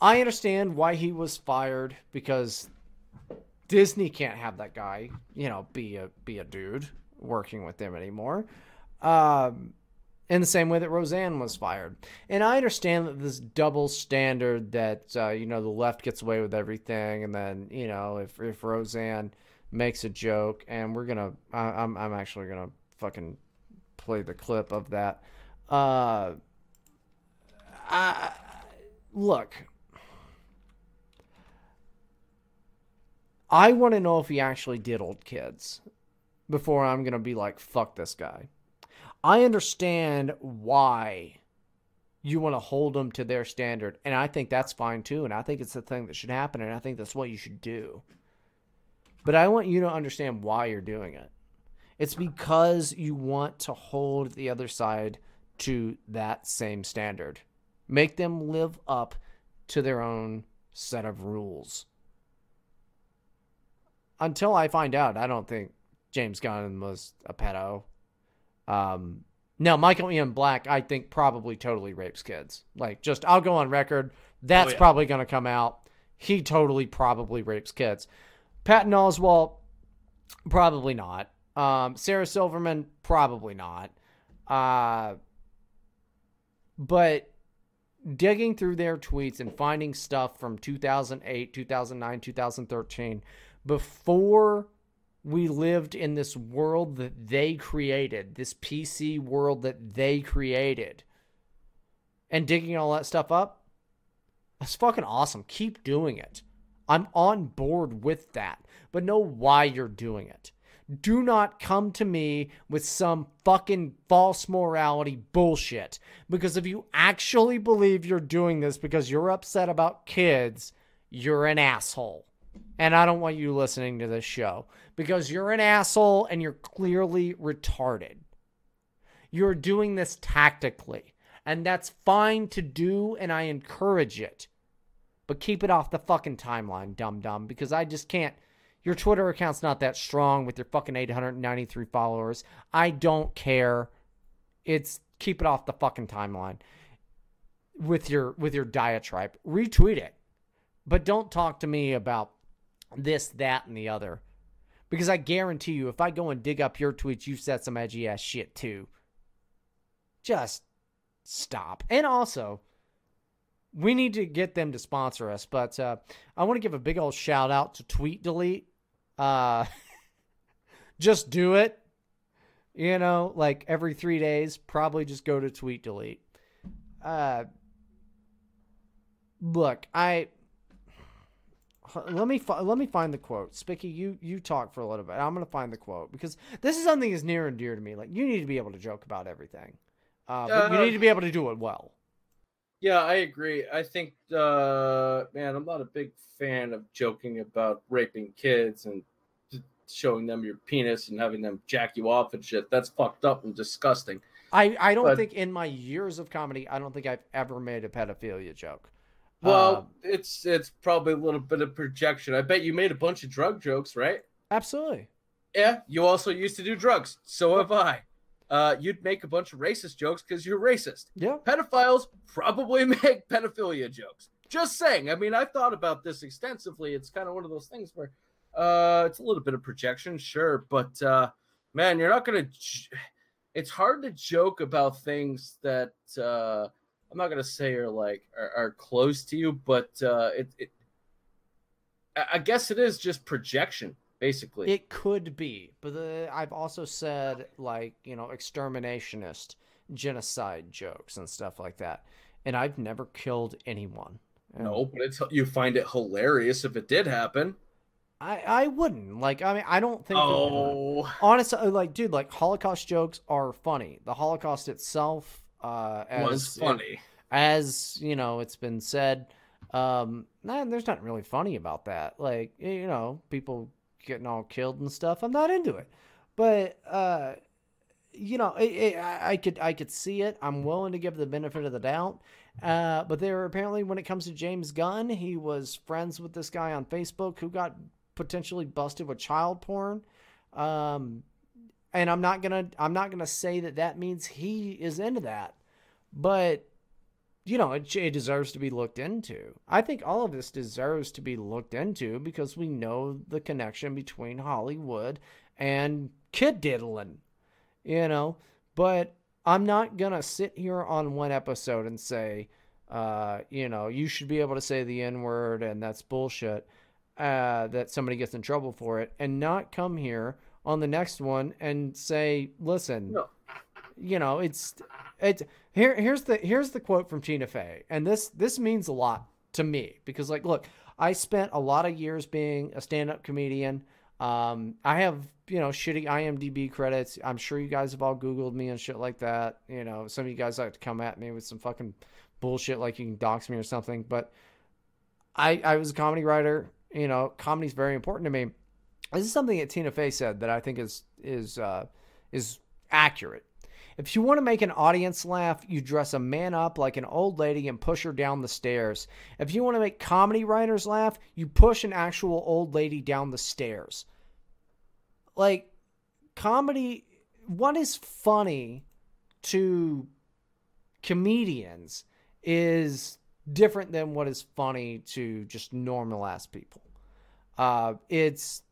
I understand why he was fired because Disney can't have that guy, you know, be a be a dude working with them anymore. Um, in the same way that Roseanne was fired, and I understand that this double standard that uh, you know the left gets away with everything, and then you know if if Roseanne makes a joke, and we're gonna, I, I'm I'm actually gonna fucking play the clip of that. Uh, I look. I want to know if he actually did old kids before I'm going to be like, fuck this guy. I understand why you want to hold them to their standard. And I think that's fine too. And I think it's the thing that should happen. And I think that's what you should do. But I want you to understand why you're doing it. It's because you want to hold the other side to that same standard. Make them live up to their own set of rules. Until I find out, I don't think James Gunn was a pedo. Um, now, Michael Ian Black, I think probably totally rapes kids. Like, just I'll go on record. That's Oh, yeah. probably going to come out. He totally probably rapes kids. Patton Oswalt, probably not. Um, Sarah Silverman, probably not. Uh, but digging through their tweets and finding stuff from 2008, 2009, 2013, before we lived in this world that they created, this PC world that they created, and digging all that stuff up, that's fucking awesome. Keep doing it. I'm on board with that, but know why you're doing it. Do not come to me with some fucking false morality bullshit. Because if you actually believe you're doing this because you're upset about kids, you're an asshole. And I don't want you listening to this show because you're an asshole and you're clearly retarded. You're doing this tactically, and that's fine to do, and I encourage it. But keep it off the fucking timeline, dum dum, because I just can't. Your Twitter account's not that strong with your fucking 893 followers. I don't care. It's keep it off the fucking timeline with your with your diatribe. Retweet it. But don't talk to me about this, that, and the other. Because I guarantee you, if I go and dig up your tweets, you've said some edgy ass shit too. Just stop. And also, we need to get them to sponsor us. But uh, I want to give a big old shout out to Tweet Delete. Uh, *laughs* just do it. You know, like every three days, probably just go to Tweet Delete. Uh, look, I let me fi- let me find the quote. Spicky, you you talk for a little bit. I'm gonna find the quote because this is something that's near and dear to me. Like you need to be able to joke about everything, uh, but you Uh, need to be able to do it well. Yeah, I agree. I think, uh, man, I'm not a big fan of joking about raping kids and showing them your penis and having them jack you off and shit. That's fucked up and disgusting. I I don't But- think in my years of comedy, I don't think I've ever made a pedophilia joke. Well, Um, it's it's probably a little bit of projection. I bet you made a bunch of drug jokes, right? absolutely. Yeah, you also used to do drugs. So have I. Uh, you'd make a bunch of racist jokes because you're racist. Yeah. Pedophiles probably *laughs* make pedophilia jokes. Just saying. I mean, I've thought about this extensively. It's kind of one of those things where uh, it's a little bit of projection, sure, but uh, man, you're not gonna. j- It's hard to joke about things that uh, I'm not gonna say are like are, are close to you, but uh, it, it. I- guess it is just projection, basically. It could be, but the, I've also said like you know exterminationist, genocide jokes and stuff like that, and I've never killed anyone. No, but it's you find it hilarious if it did happen. I I wouldn't like. I mean, I don't think. Oh, honestly, like, dude, like Holocaust jokes are funny. The Holocaust itself, uh, as was funny. as you know, it's been said. Um, nah, there's nothing really funny about that. Like, you know, people getting all killed and stuff. I'm not into it, but uh, you know, it, it, I I could I could see it. I'm willing to give the benefit of the doubt. Uh, but there apparently, when it comes to James Gunn, he was friends with this guy on Facebook who got potentially busted with child porn. Um, and I'm not gonna I'm not gonna say that that means he is into that, but you know it, it deserves to be looked into. I think all of this deserves to be looked into because we know the connection between Hollywood and kid diddling, you know. But I'm not gonna sit here on one episode and say, uh, you know, you should be able to say the N word and that's bullshit. Uh, that somebody gets in trouble for it, and not come here on the next one and say, listen, No. you know, it's it's here. Here's the here's the quote from Tina Fey, and this this means a lot to me because, like, look, I spent a lot of years being a stand-up comedian. Um, I have you know shitty IMDb credits. I'm sure you guys have all Googled me and shit like that. You know, some of you guys like to come at me with some fucking bullshit like you can dox me or something, but I I was a comedy writer. You know, comedy's very important to me. This is something that Tina Fey said that I think is is uh, is accurate. If you want to make an audience laugh, you dress a man up like an old lady and push her down the stairs. If you want to make comedy writers laugh, you push an actual old lady down the stairs. Like comedy, what is funny to comedians is different than what is funny to just normal ass people. Uh, it's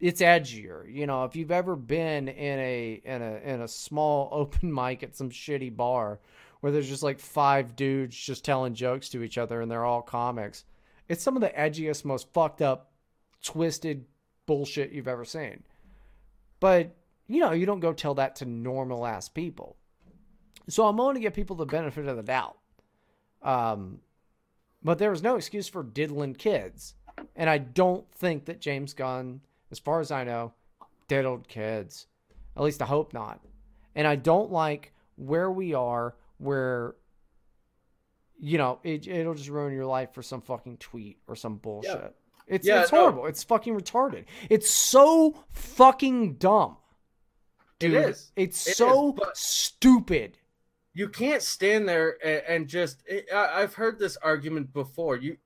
it's edgier. You know, if you've ever been in a in a in a small *laughs* open mic at some shitty bar where there's just like five dudes just telling jokes to each other and they're all comics, it's some of the edgiest, most fucked up, twisted bullshit you've ever seen. But you know, you don't go tell that to normal ass people. So I'm willing to give people the benefit of the doubt. Um, but there was no excuse for diddling kids. And I don't think that James Gunn, as far as I know, diddled kids. At least I hope not. And I don't like where we are, where, you know, it, it'll just ruin your life for some fucking tweet or some bullshit. It's, Yeah, it's no. horrible. It's fucking retarded. It's so fucking dumb. Dude, is. It's It is, so but- stupid. you can't stand there and, just I, i've heard this argument before you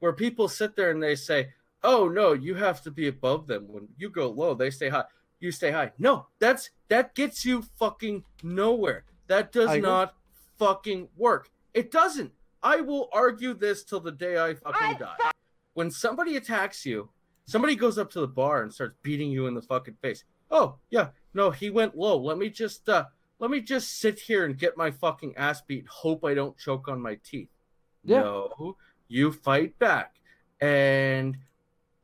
where people sit there and they say oh no you have to be above them when you go low they stay high you stay high no that's that gets you fucking nowhere that does I agree. not fucking work it doesn't i will argue this till the day i fucking die when somebody attacks you somebody goes up to the bar and starts beating you in the fucking face oh yeah no he went low let me just uh let me just sit here and get my fucking ass beat. Hope I don't choke on my teeth. Yeah. No, you fight back. And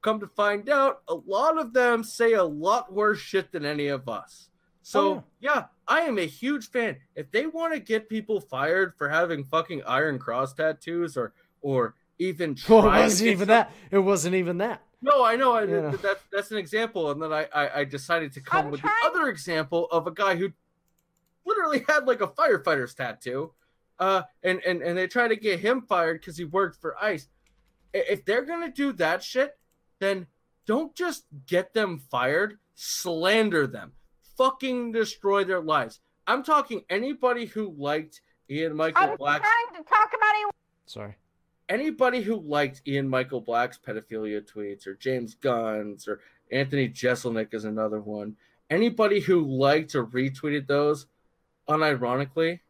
come to find out, a lot of them say a lot worse shit than any of us. So, Oh, yeah, I am a huge fan. If they want to get people fired for having fucking Iron Cross tattoos or or even *laughs* Well, it wasn't even that. It wasn't even that. no, I know. I, Yeah. that, that's an example, and then I, I, I decided to come with the other example of a guy who literally *laughs* had like a firefighter's tattoo, uh, and and and they try to get him fired because he worked for ICE. If they're gonna do that shit, then don't just get them fired. Slander them, fucking destroy their lives. I'm talking anybody who liked Ian Michael Black to talk about a Sorry. anybody who liked Ian Michael Black's pedophilia tweets or James Gunn's or Anthony Jeselnik is another one. Anybody who liked or retweeted those, unironically,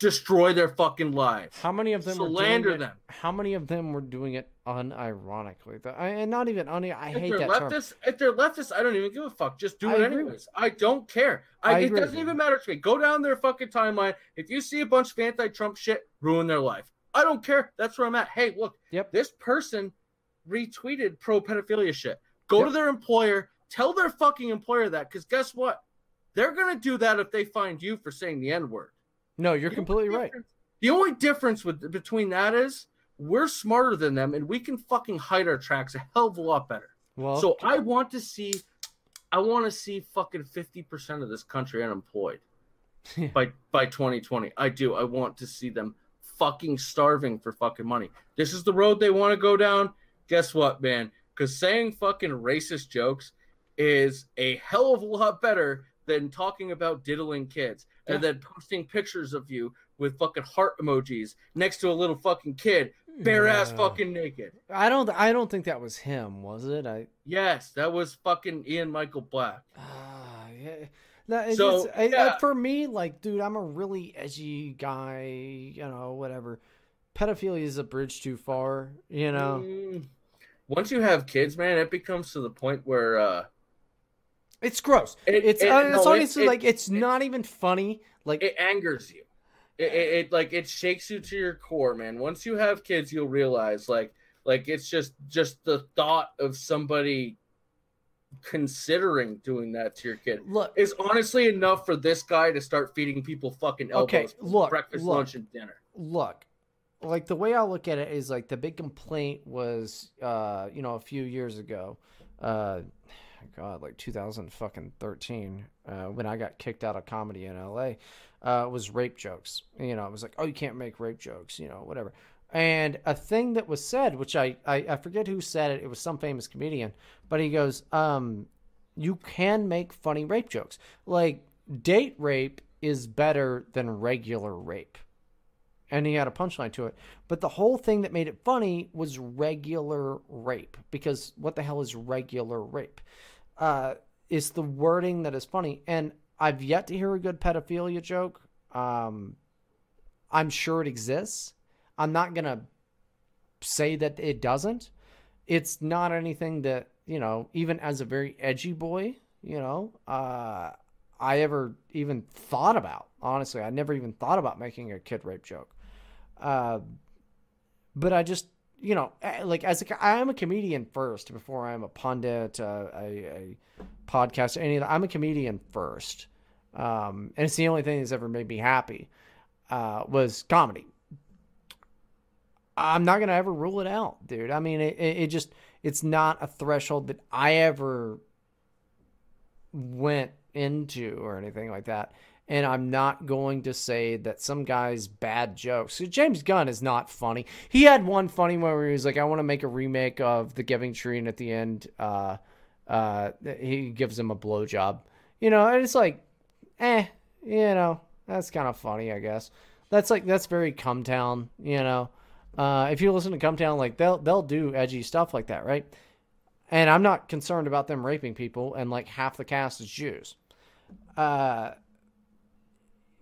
destroy their fucking lives. How many of them were slander doing it, them? How many of them were doing it unironically? And not even un. I If hate that term. if they're leftists, I don't even give a fuck. Just do I it agree. anyways. I don't care. I, I it doesn't even matter to me. Go down their fucking timeline. If you see a bunch of anti-Trump shit, ruin their life. I don't care. That's where I'm at. Hey, look, Yep. this person retweeted pro pedophilia shit. Go Yep. to their employer, tell their fucking employer that, because guess what? They're gonna do that if they find you for saying the N word. No, you're completely right. The only difference with between that is we're smarter than them and we can fucking hide our tracks a hell of a lot better. Well, so I want to see I want to see fucking 50% of this country unemployed *laughs* by by 2020. I do. I want to see them fucking starving for fucking money. This is the road they want to go down. Guess what, man? Cuz saying fucking racist jokes is a hell of a lot better than talking about diddling kids and then posting pictures of you with fucking heart emojis next to a little fucking kid, bare ass fucking naked. I don't. I don't think that was him, was it? I. Yes, that was fucking Ian Michael Black. Ah, yeah. No, it So, just- I- I- for me, like, dude, I'm a really edgy guy. You know, whatever. Pedophilia is a bridge too far. You know, Mm, Once you have kids, man, it becomes to the point where uh it's gross. It- it's it- uh, no, it's it- honestly it- like it's not even funny. Like it angers you. It, like it shakes you to your core, man. Once you have kids, you'll realize like like it's just just the thought of somebody considering doing that to your kid Look- is honestly enough for this guy to start feeding people fucking elbows Okay, for look, breakfast, look. lunch, and dinner. look like the way i look at it is like the big complaint was uh you know a few years ago uh god like two thousand 2013 uh when i got kicked out of comedy in la uh was rape jokes you know I was like oh you can't make rape jokes you know whatever and a thing that was said which I, I i forget who said it it was some famous comedian but he goes um you can make funny rape jokes like date rape is better than regular rape and he had a punchline to it. But the whole thing that made it funny was regular rape because what the hell is regular rape? Uh, is the wording that is funny, and I've yet to hear a good pedophilia joke. Um, I'm sure it exists. I'm not gonna say that it doesn't. It's not anything that you know, even as a very edgy boy, you know, uh, I ever even thought about. Honestly, I never even thought about making a kid rape joke. Uh, but I just, you know, eh, like as a, I am a comedian first before I'm a pundit, uh, a, a podcaster, any of that. I'm a comedian first. Um, and it's the only thing that's ever made me happy, uh, was comedy. I'm not gonna ever rule it out, dude. I mean, it, it just it's not a threshold that I ever went into or anything like that. And I'm not going to say that some guy's bad jokes. So James Gunn is not funny. He had one funny one where he was like, "I want to make a remake of The Giving Tree," and at the end, uh, uh, he gives him a blowjob. You know, and it's like, eh, you know, that's kind of funny, I guess. That's like that's very Cumtown, you know. Uh, if you listen to Cumtown, like they'll they'll do edgy stuff like that, right? And I'm not concerned about them raping people, and like half the cast is Jews. Uh,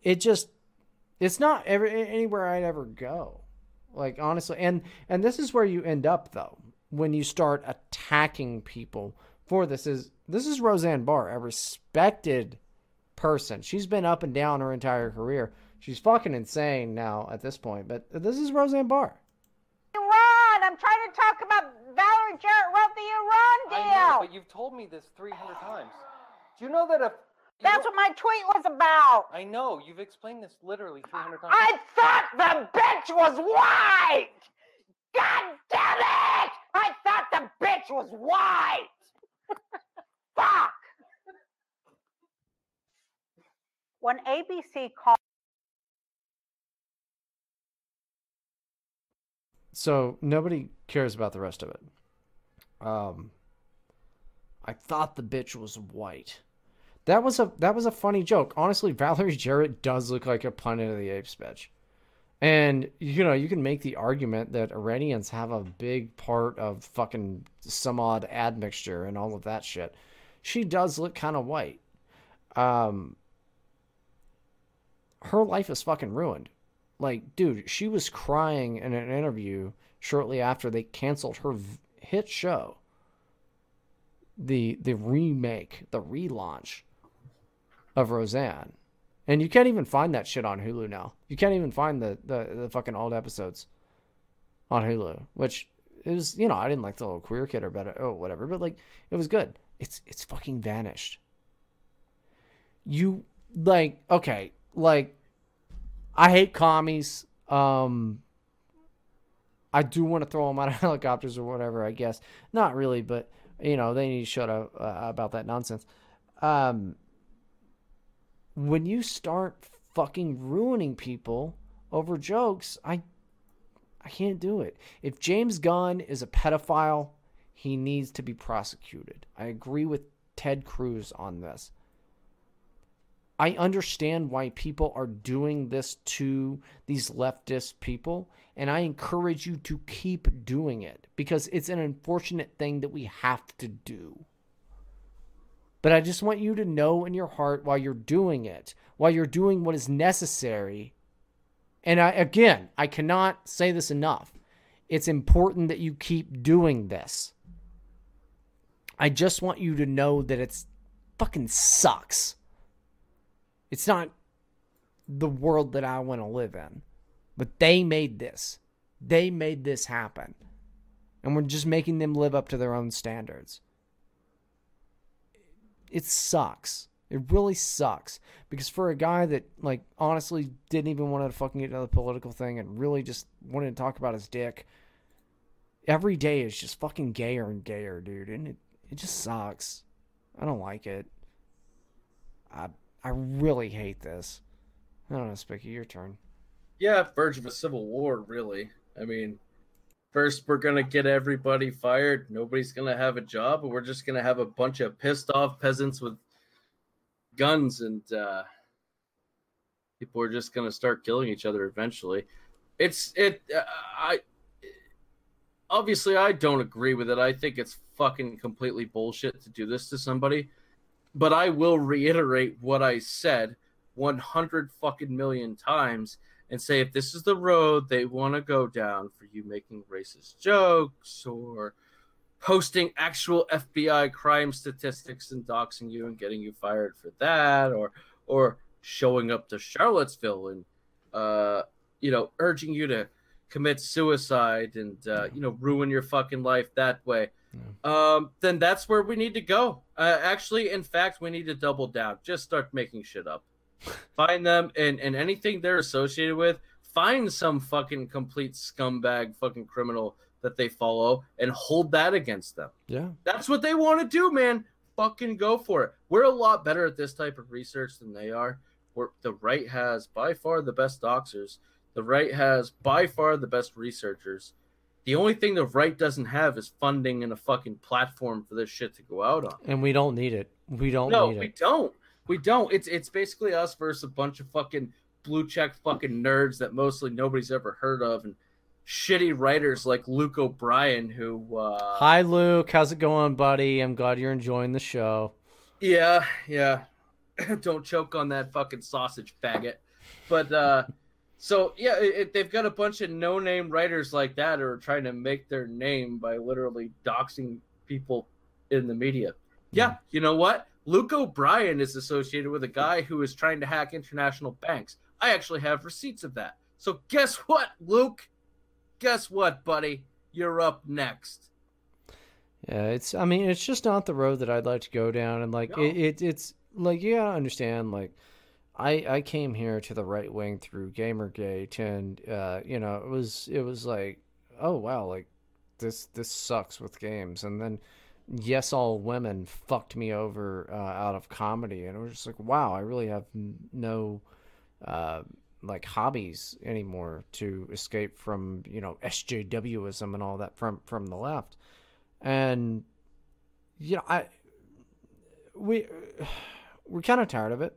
it just it's not ever anywhere I'd ever go. Like honestly, and and this is where you end up though when you start attacking people for this. Is this is Roseanne Barr, a respected person. She's been up and down her entire career. She's fucking insane now at this point, but this is Roseanne Barr. Iran! I'm trying to talk about Valerie Jarrett wrote the Iran deal! I know, but you've told me this 300 times. Do you know that if. That's what my tweet was about! I know, you've explained this literally 300 times. I thought the bitch was white! God damn it! I thought the bitch was white! *laughs* Fuck! When ABC called. So nobody cares about the rest of it. Um, I thought the bitch was white. That was a that was a funny joke. Honestly, *laughs* Valerie Jarrett does look like a Planet of the Apes bitch. And you know, you can make the argument that Iranians have a big part of fucking some odd admixture and all of that shit. She does look kind of white. Um her life is fucking ruined. like, dude, she was crying in an interview shortly after they canceled her hit show. The the remake, the relaunch of Roseanne. And you can't even find that shit on Hulu now. You can't even find the the, the fucking old episodes on Hulu, which is, you know, I didn't like the little queer kid or better oh whatever, but like it was good. It's it's fucking vanished. You like okay, like I hate commies. Um I do want to throw them out of *laughs* helicopters or whatever, I guess. Not really, but you know, they need to shut up uh, about that nonsense. Um when you start fucking ruining people over jokes, I I can't do it. If James Gunn is a pedophile, he needs to be prosecuted. I agree with Ted Cruz on this. I understand why people are doing this to these leftist people, and I encourage you to keep doing it because it's an unfortunate thing that we have to do. But I just want you to know in your heart while you're doing it, while you're doing what is necessary. And I, again, I cannot say this enough. It's important that you keep doing this. I just want you to know that it's fucking sucks. It's not the world that I want to live in. But they made this. They made this happen. And we're just making them live up to their own standards it sucks. It really sucks because for a guy that like honestly didn't even want to fucking get into the political thing and really just wanted to talk about his dick, every day is just fucking gayer and gayer, dude, and it it just sucks. I don't like it. I I really hate this. I don't know, Spicky, your turn. Yeah, verge of a civil war, really. I mean, first we're gonna get everybody fired. Nobody's gonna have a job, we're just gonna have a bunch of pissed off peasants with guns, and uh, people are just gonna start killing each other eventually. It's it. Uh, I obviously I don't agree with it. I think it's fucking completely bullshit to do this to somebody. But I will reiterate what I said 100 fucking million times and say if this is the road they want to go down for you making racist jokes or posting actual FBI crime statistics and doxing you and getting you fired for that or or showing up to Charlottesville and uh you know urging you to commit suicide and uh, you know ruin your fucking life that way um then that's where we need to go. Uh, actually in fact we need to double down. Just start making shit up find them and and anything they're associated with find some fucking complete scumbag fucking criminal that they follow and hold that against them Yeah. that's what they want to do man fucking go for it we're a lot better at this type of research than they are We're, the right has by far the best doxers the right has by far the best researchers the only thing the right doesn't have is funding and a fucking platform for this shit to go out on And we don't need it. We don't no, we it. don't. We don't. It's it's basically us versus a bunch of fucking blue check fucking nerds that mostly nobody's ever heard of and shitty writers like Luke O'Brien who uh Hi Luke, how's it going, buddy? I'm glad you're enjoying the show. Yeah, yeah. *laughs* Don't choke on that fucking sausage faggot. But uh so yeah, it, they've got a bunch of no-name writers like that who are trying to make their name by literally doxing people in the media. Yeah, you know what? Luke O'Brien is associated with a guy who is trying to hack international banks. I actually have receipts of that. So guess what, Luke? Guess what, buddy? You're up next. Yeah, it's. I mean, it's just not the road that I'd like to go down, and like it, it, it's like you gotta understand. Like, I I came here to the right wing through GamerGate, and uh, you know, it was it was like, oh wow, like this this sucks with games, and then yes, all women fucked me over uh, out of comedy, and it was just like, wow, I really have no. Uh, like hobbies anymore to escape from you know SJWism and all that from from the left and you know i we *sighs* we're kind of tired of it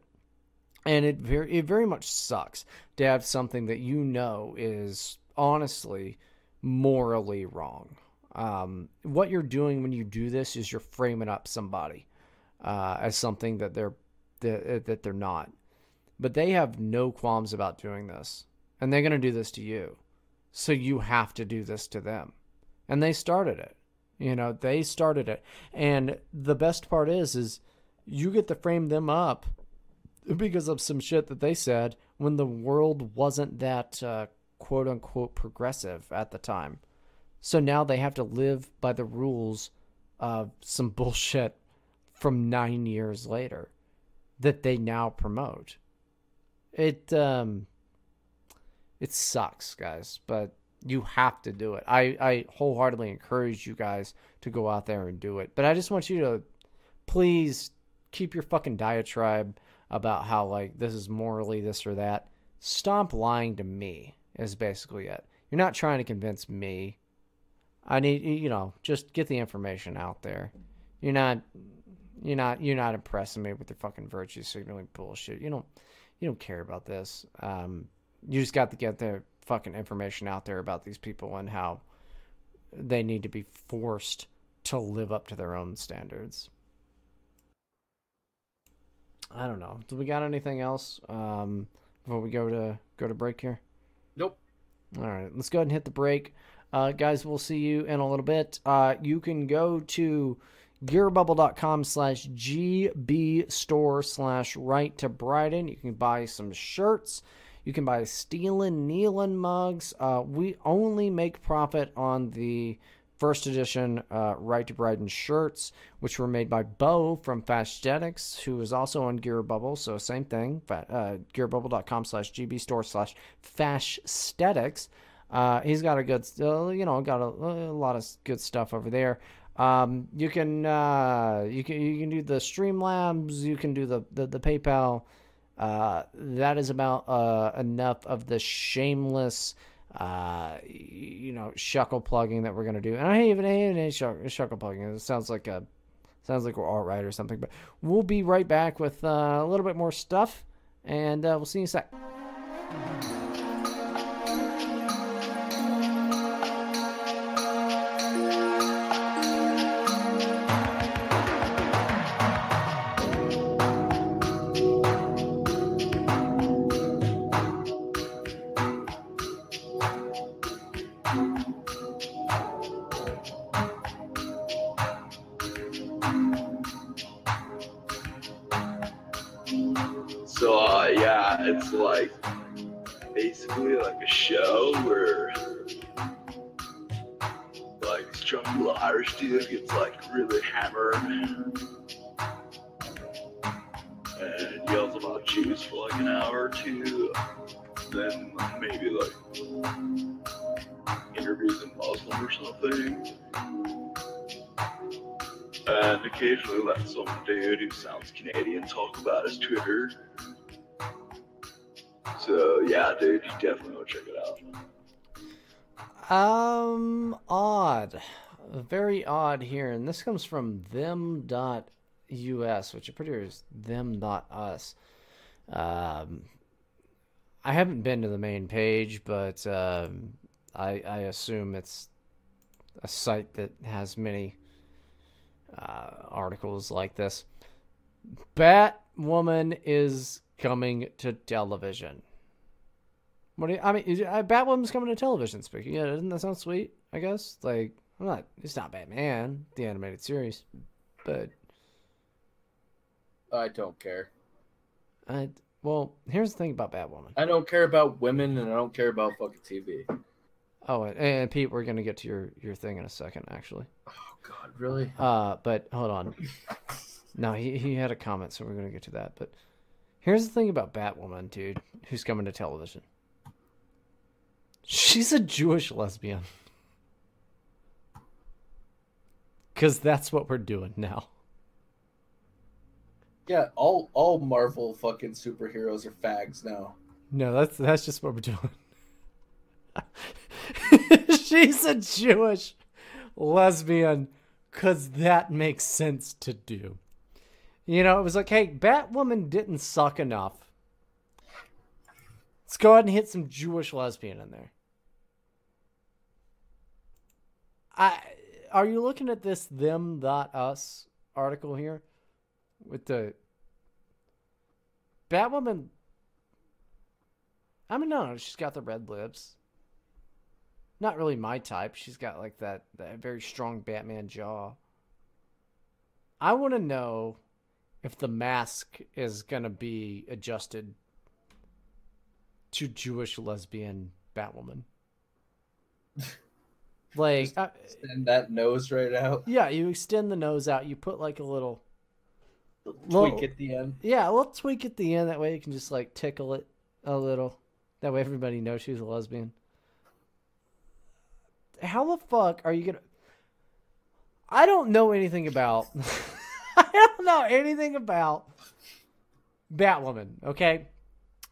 and it very it very much sucks to have something that you know is honestly morally wrong um, what you're doing when you do this is you're framing up somebody uh, as something that they're that, that they're not but they have no qualms about doing this and they're going to do this to you. So you have to do this to them. And they started it. You know, they started it. And the best part is is you get to frame them up because of some shit that they said when the world wasn't that uh, quote unquote progressive at the time. So now they have to live by the rules of some *laughs* bullshit from nine years later that they now promote. It um it sucks, guys, but you have to do it. I, I wholeheartedly encourage you guys to go out there and do it. But I just want you to please keep your fucking diatribe about how like this is morally this or that. Stop lying to me is basically it. You're not trying to convince me. I need you know, just get the information out there. You're not you're not you're not impressing me with your fucking virtue signaling bullshit. You don't you don't care about this. Um, you just got to get the fucking information out there about these people and how they need to be forced to live up to their own standards. I don't know. Do we got anything else um, before we go to go to break here? Nope. All right, let's go ahead and hit the break. Uh, guys, we'll see you in a little bit. Uh, you can go to gearbubble.com slash gb store slash right to Bryden. You can buy some shirts. You can buy Steelin' Nehlen mugs. Uh, we only make profit on the first edition uh, Right to Bryden shirts, which were made by Bo from Fasthetics, who is also on Gear Bubble. So same thing, uh, gearbubble.com slash gb store slash Fasthetics. Uh, he's got a good, uh, you know, got a, a, lot of good stuff over there. Um, you can, uh, you can, you can do the Streamlabs. You can do the the, the PayPal. Uh, that is about uh, enough of the shameless, uh, you know, shuckle plugging that we're gonna do. And I even hate any shuckle plugging. It sounds like a sounds like we're all right or something. But we'll be right back with a little bit more stuff, and we'll see you in a sec. Occasionally let some dude who sounds Canadian talk about his Twitter. So yeah, dude, you definitely want to check it out. Um, odd, very odd here, and this comes from them.us, which I'm pretty sure is them.us. Um, I haven't been to the main page, but um, I I assume it's a site that has many uh, articles like this. Batwoman is coming to television. What do you, I mean? Is, uh, Batwoman's coming to television. Speaking, yeah, doesn't that sound sweet? I guess like I'm not. It's not Batman, the animated series, but I don't care. I well, here's the thing about Batwoman. I don't care about women, and I don't care about fucking TV. Oh, and, and Pete, we're gonna get to your your thing in a second, actually. Oh God, really? Uh, but hold on. no, he he had a comment, so we're gonna get to that. But here's the thing about Batwoman, dude, who's coming to television. She's a Jewish lesbian. Cause that's what we're doing now. Yeah, all all Marvel fucking superheroes are fags now. No, that's that's just what we're doing. *laughs* She's a Jewish lesbian because that makes sense to do. You know, it was like, hey, Batwoman didn't suck enough. Let's go ahead and hit some Jewish lesbian in there. I are you looking at this them dot us article here with the Batwoman? I mean, no, she's got the red lips. Not really my type. She's got like that that very strong Batman jaw. I want to know if the mask is gonna be adjusted to Jewish lesbian Batwoman. *laughs* like, uh, Send that nose right out. yeah, you extend the nose out. You put like a little Tweak at the end. Yeah, a little tweak at the end. That way you can just like tickle it a little. That way everybody knows she's a lesbian. How the fuck are you gonna? I don't know anything about. *laughs* I don't know anything about Batwoman. Okay,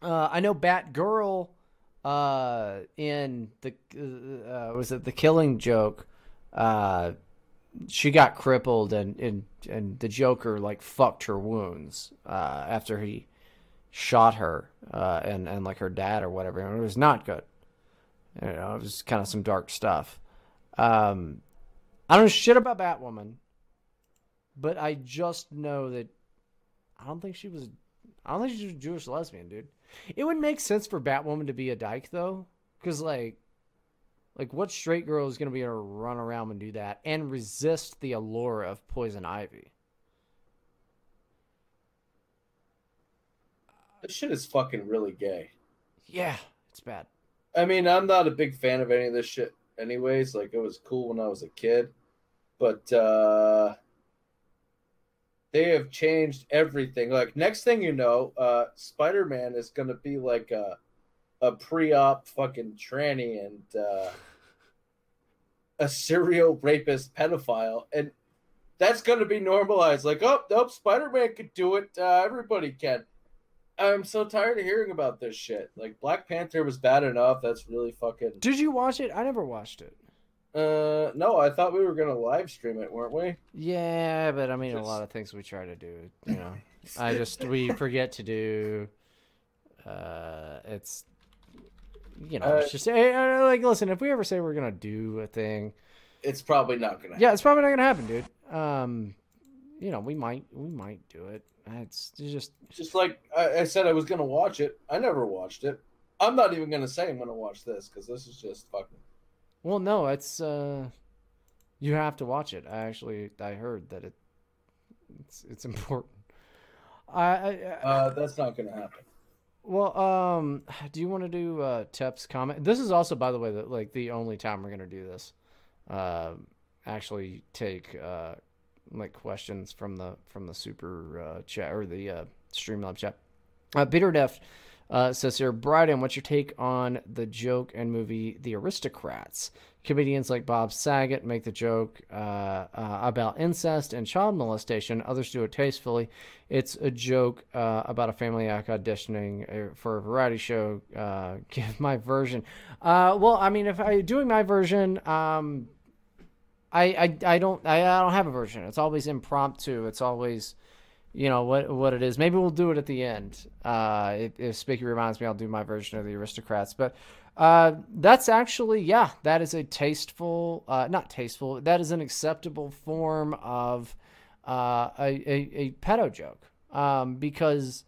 uh, I know Batgirl. Uh, in the uh, was it the Killing Joke? Uh, she got crippled and and and the Joker like fucked her wounds uh, after he shot her uh, and and like her dad or whatever. And it was not good. You know, it was kind of some dark stuff. Um, I don't know shit about Batwoman, but I just know that I don't think she was. I don't think she's a Jewish lesbian, dude. It would make sense for Batwoman to be a dyke though, because like like, what straight girl is going to be able to run around and do that and resist the allure of poison ivy? This shit is fucking really gay. Yeah, it's bad. I mean, I'm not a big fan of any of this shit, anyways. Like, it was cool when I was a kid, but uh they have changed everything. Like, next thing you know, uh Spider Man is gonna be like a a pre-op fucking tranny and uh a serial rapist pedophile, and that's gonna be normalized. Like, oh, nope, Spider Man could do it. Uh, everybody can. I'm so tired of hearing about this shit. Like Black Panther was bad enough. That's really fucking. Did you watch it? I never watched it. Uh, no, I thought we were gonna live stream it, weren't we? Yeah, but I mean, a lot of things we try to do, you know, I just we *laughs* forget to do. Uh, it's you know, Uh, it's just eh, eh, like listen. If we ever say we're gonna do a thing, it's probably not gonna. Yeah, it's probably not gonna happen, dude. Um, you know, we might we might do it. It's, just Just like I, I said, I was gonna watch it. I never watched it. I'm not even gonna say I'm gonna watch this because this is just fucking. Well, no, it's uh, you have to watch it. I actually I heard that it it's it's important. I, I Uh, that's not gonna happen. well, um, do you want to do uh Tep's comment? This is also, by the way, the, like the only time we're gonna do this. Um, actually take uh like questions from the from the super uh, chat or the uh, Streamlab chat. Uh, Peter Deft uh, says here, Bryden, what's your take on the joke and movie The Aristocrats? Comedians like Bob Saget make the joke uh, uh, about incest and child molestation. Others do it tastefully. It's a joke uh, about a family act auditioning uh, for a variety show. Uh, *laughs* give my version. Uh, well, I mean, if I doing my version, um, I, I, I don't I, I don't have a version. It's always impromptu. It's always you know what what it is. Maybe we'll do it at the end. Uh, if, if Spicky reminds me, I'll do my version of the Aristocrats. But uh, that's actually yeah, that is a tasteful, uh, not tasteful. That is an acceptable form of uh, a, a a pedo joke um, because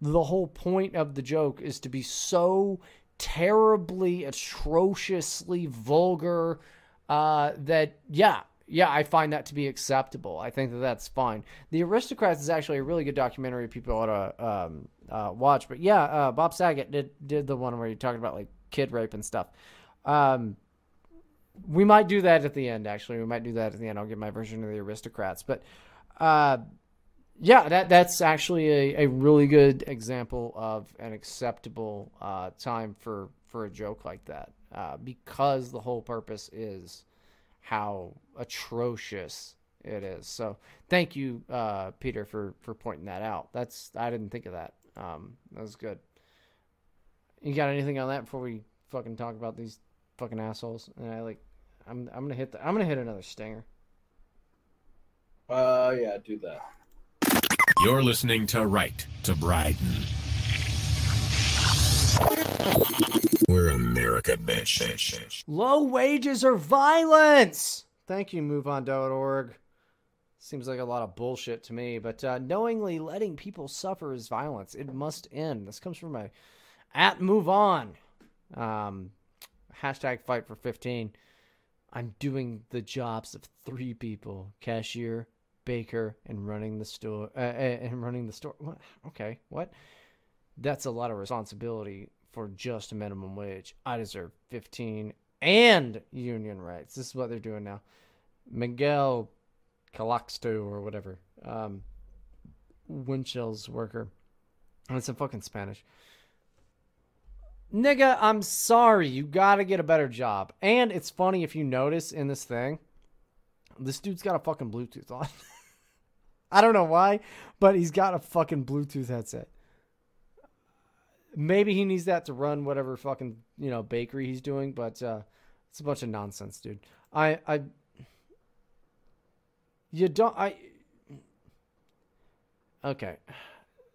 the whole point of the joke is to be so terribly, atrociously vulgar uh, that yeah, yeah, I find that to be acceptable. I think that that's fine. The Aristocrats is actually a really good documentary people ought to um, uh, watch. But yeah, uh, Bob Saget did did the one where he talked about like kid rape and stuff. Um, we might do that at the end. Actually, we might do that at the end. I'll give my version of the Aristocrats. But uh, yeah, that that's actually a, a really good example of an acceptable uh, time for for a joke like that uh, because the whole purpose is how atrocious it is. So thank you, uh, Peter, for for pointing that out. That's I didn't think of that. Um, that was good. You got anything on that before we fucking talk about these fucking assholes? And I like, I'm I'm gonna hit the I'm gonna hit another stinger. Uh, yeah, do that. You're listening to Right to Bryden. Bitch. Low wages or violence. Thank you, MoveOn.org. Seems like a lot of bullshit to me, but uh, knowingly letting people suffer is violence. It must end. This comes from a, At move on. Um, hashtag fight for 15. I'm doing the jobs of three people: cashier, baker, and running the store. Uh, uh, and running the store. What? Okay, what? That's a lot of responsibility for just a minimum wage. I deserve 15 and union rights. This is what they're doing now. Miguel Calaxto or whatever. Um, Winchell's worker. And it's in fucking Spanish. Nigga, I'm sorry. You gotta get a better job. And it's funny if you notice in this thing, this dude's got a fucking Bluetooth on. *laughs* I don't know why, but he's got a fucking Bluetooth headset. Maybe he needs that to run whatever fucking, you know, bakery he's doing, but uh it's a bunch of nonsense, dude. I I you don't I Okay.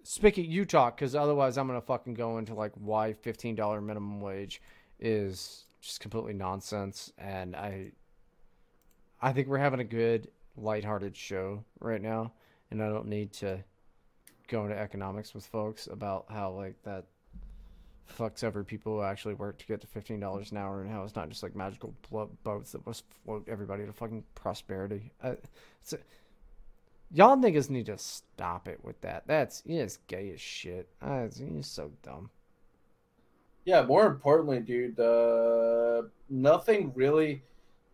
Speaking, you talk because otherwise I'm gonna fucking go into like why fifteen dollar minimum wage is just completely nonsense, and I, I think we're having a good lighthearted show right now, and I don't need to go into economics with folks about how like that fucks over people who actually work to get to fifteen dollars an hour, and how it's not just like magical boats that must float everybody to fucking prosperity. Uh, Y'all niggas need to stop it with that. That's it's gay as shit. Uh, it's so dumb. Yeah, more importantly, dude, uh, nothing really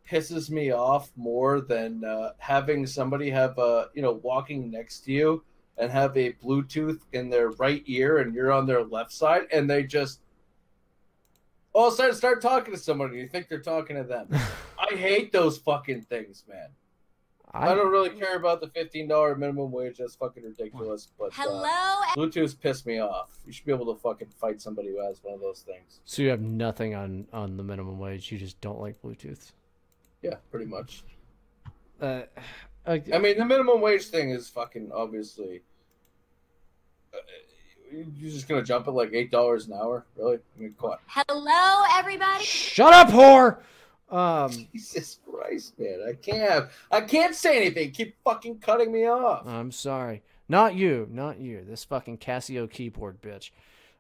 pisses me off more than uh, having somebody have a you know walking next to you and have a Bluetooth in their right ear and you're on their left side and they just all of a sudden start talking to somebody. You think they're talking to them. *laughs* I hate those fucking things, man. I, don't really care about the fifteen dollar minimum wage. That's fucking ridiculous. But Hello, uh, Bluetooth piss me off. You should be able to fucking fight somebody who has one of those things. So you have nothing on on the minimum wage. You just don't like Bluetooth. Yeah, pretty much. Uh, I mean, the minimum wage thing is fucking obviously. Uh, you're just gonna jump at like eight dollars an hour, really? I mean, come on. hello, everybody. Shut up, whore. Um, Jesus Christ, man! I can't. I can't say anything. Keep fucking cutting me off. I'm sorry. Not you. Not you. This fucking Casio keyboard bitch.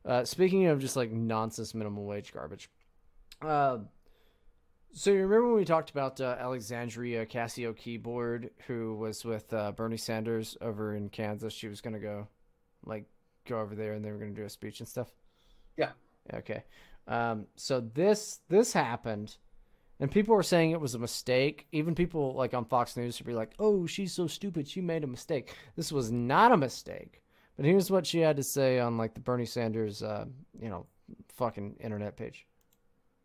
Uh, speaking of just like nonsense minimum wage garbage. Uh, so you remember when we talked about uh, Alexandria Casio keyboard, who was with uh, Bernie Sanders over in Kansas? She was gonna go, like, go over there, and they were gonna do a speech and stuff. Yeah. Okay. Um, so this this happened, and people were saying it was a mistake. Even people like on Fox News would be like, "Oh, she's so stupid. She made a mistake." This was not a mistake. But here's what she had to say on like the Bernie Sanders, uh, you know, fucking internet page.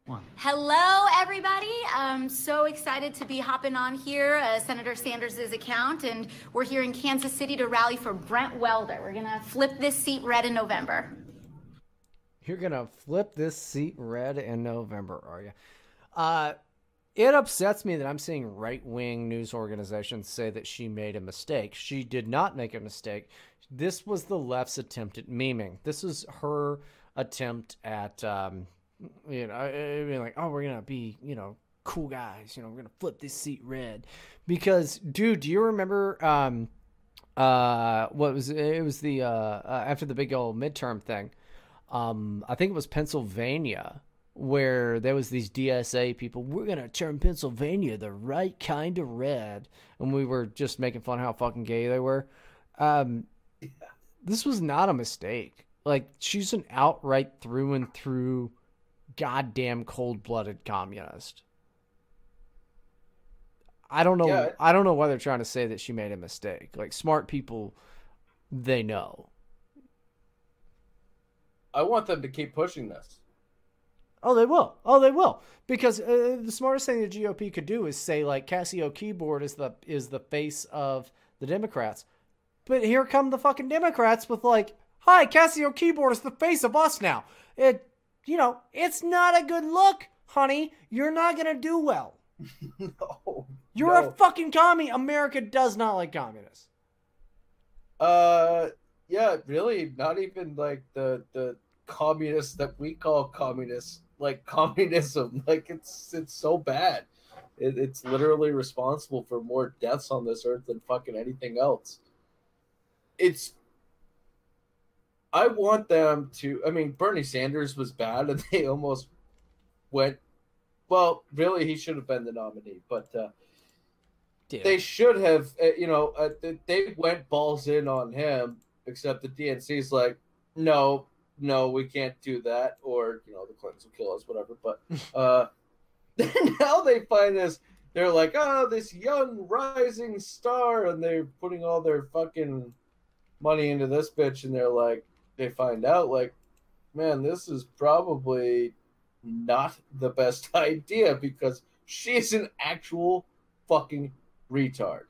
Hello, everybody. I'm so excited to be hopping on here, uh, Senator Sanders' account, and we're here in Kansas City to rally for Brent Welder. We're gonna flip this seat red in November. You're gonna flip this seat red in November, are you? Uh, it upsets me that I'm seeing right wing news organizations say that she made a mistake. She did not make a mistake. This was the left's attempt at memeing. This is her attempt at, um, you know, I- mean, like, oh, we're gonna be, you know, cool guys. You know, we're gonna flip this seat red because, dude, do you remember? Um, uh, what was it? it was the uh, uh after the big old midterm thing. Um, I think it was Pennsylvania where there was these DSA people. We're gonna turn Pennsylvania the right kind of red, and we were just making fun how fucking gay they were. Um, this was not a mistake. Like she's an outright through and through, goddamn cold blooded communist. I don't know. Yeah. I don't know why they're trying to say that she made a mistake. Like smart people, they know. I want them to keep pushing this. Oh, they will. Oh, they will. Because uh, the smartest thing the GOP could do is say like Casio keyboard is the is the face of the Democrats. But here come the fucking Democrats with like, "Hi, Casio keyboard is the face of us now." It, you know, it's not a good look, honey. You're not gonna do well. *laughs* no. You're a fucking commie. America does not like communists. Uh, yeah, really, not even like the the communists that we call communists, like *laughs* communism. Like it's it's so bad. It, it's literally responsible for more deaths on this earth than fucking anything else. It's. I want them to. I mean, Bernie Sanders was bad, and *laughs* they almost went. Well, really, he should have been the nominee, but uh, they should have. Uh, you know, uh, they- they went balls in on him. Except the DNC's like, no, no, we can't do that, or you know, the Clintons will kill us, whatever. But *laughs* uh, *laughs* now they find this. They're like, oh, this young rising star, and they're putting all their fucking money into this bitch, and they're like, they find out, like, man, this is probably not the best *laughs* idea because she's an actual fucking retard.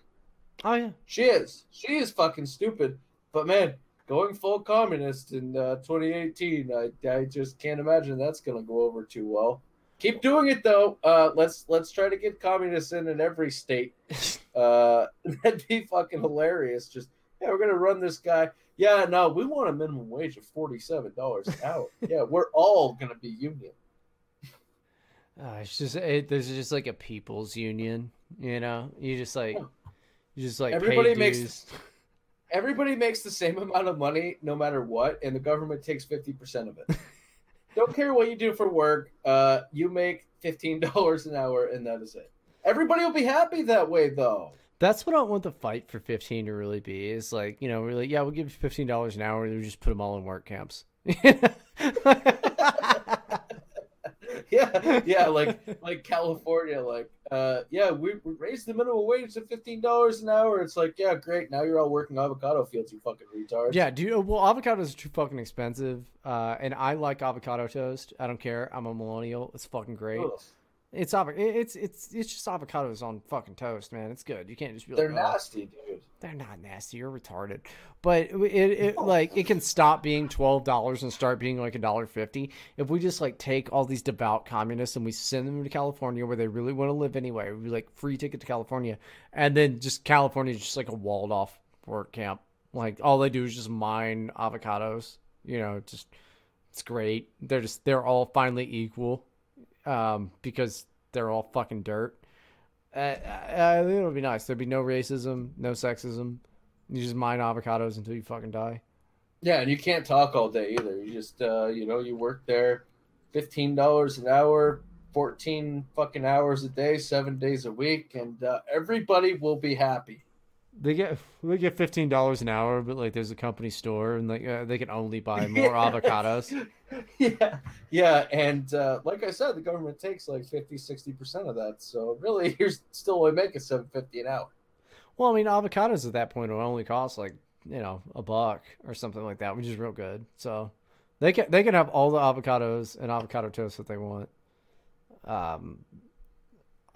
Oh yeah, she is. She is fucking stupid. But man, going full communist in uh, 2018, I I just can't imagine that's gonna go over too well. Keep doing it though. Uh, let's let's try to get communists in in every state. *laughs* Uh, *laughs* that'd be fucking hilarious. Just yeah, we're gonna run this guy. Yeah, no, we want a minimum wage of forty-seven dollars an hour. *laughs* yeah, we're all gonna be union. Uh, it's just it, there's just like a people's union, you know. You just like you just like Everybody makes- dues. Everybody makes the same amount of money no matter what, and the government takes fifty percent of it. *laughs* Don't care what you do for work. Uh, you make fifteen dollars an hour, and that is it. Everybody will be happy that way, though. That's what I want the fight for 15 to really be. Is like, you know, really, yeah, we'll give you $15 an hour and we just put them all in work camps. *laughs* yeah, yeah, like like California, like uh, yeah, we, we raised the minimum wage to fifteen dollars an hour. It's like, yeah, great. Now you're all working avocado fields, you fucking retards. Yeah, do you, well, avocados are too fucking expensive, uh, and I like avocado toast. I don't care. I'm a millennial. It's fucking great. Ugh. It's it's it's it's just avocados on fucking toast, man. It's good. You can't just be like, they're "Oh, nasty, dude. They're not nasty. You're retarded. But it, it like it can stop being twelve dollars and start being like a dollar fifty if we just like take all these devout communists and we send them to California where they really want to live anyway. We like free ticket to California, and then just California is just like a walled off work camp. Like all they do is just mine avocados. You know, just it's great. They're just they're all finally equal, um, because they're all fucking dirt. Uh, uh, it would be nice. There'd be no racism, no sexism. You just mine avocados until you fucking die. Yeah, and you can't talk all day either. You just uh, you know, you work there fifteen dollars an hour, fourteen fucking hours a day, seven days a week, and uh, everybody will be happy. They get they get fifteen dollars an hour, but like there's a company store and like uh, they can only buy *laughs* more avocados. *laughs* yeah, yeah, and uh, like I said, the government takes like 50 60 percent of that. So really, *laughs* you're still only making seven fifty an hour. Well, I mean, avocados at that point will only cost like you know a buck or something like that, which is real good. So they can they can have all the avocados and avocado toast that they want. Um,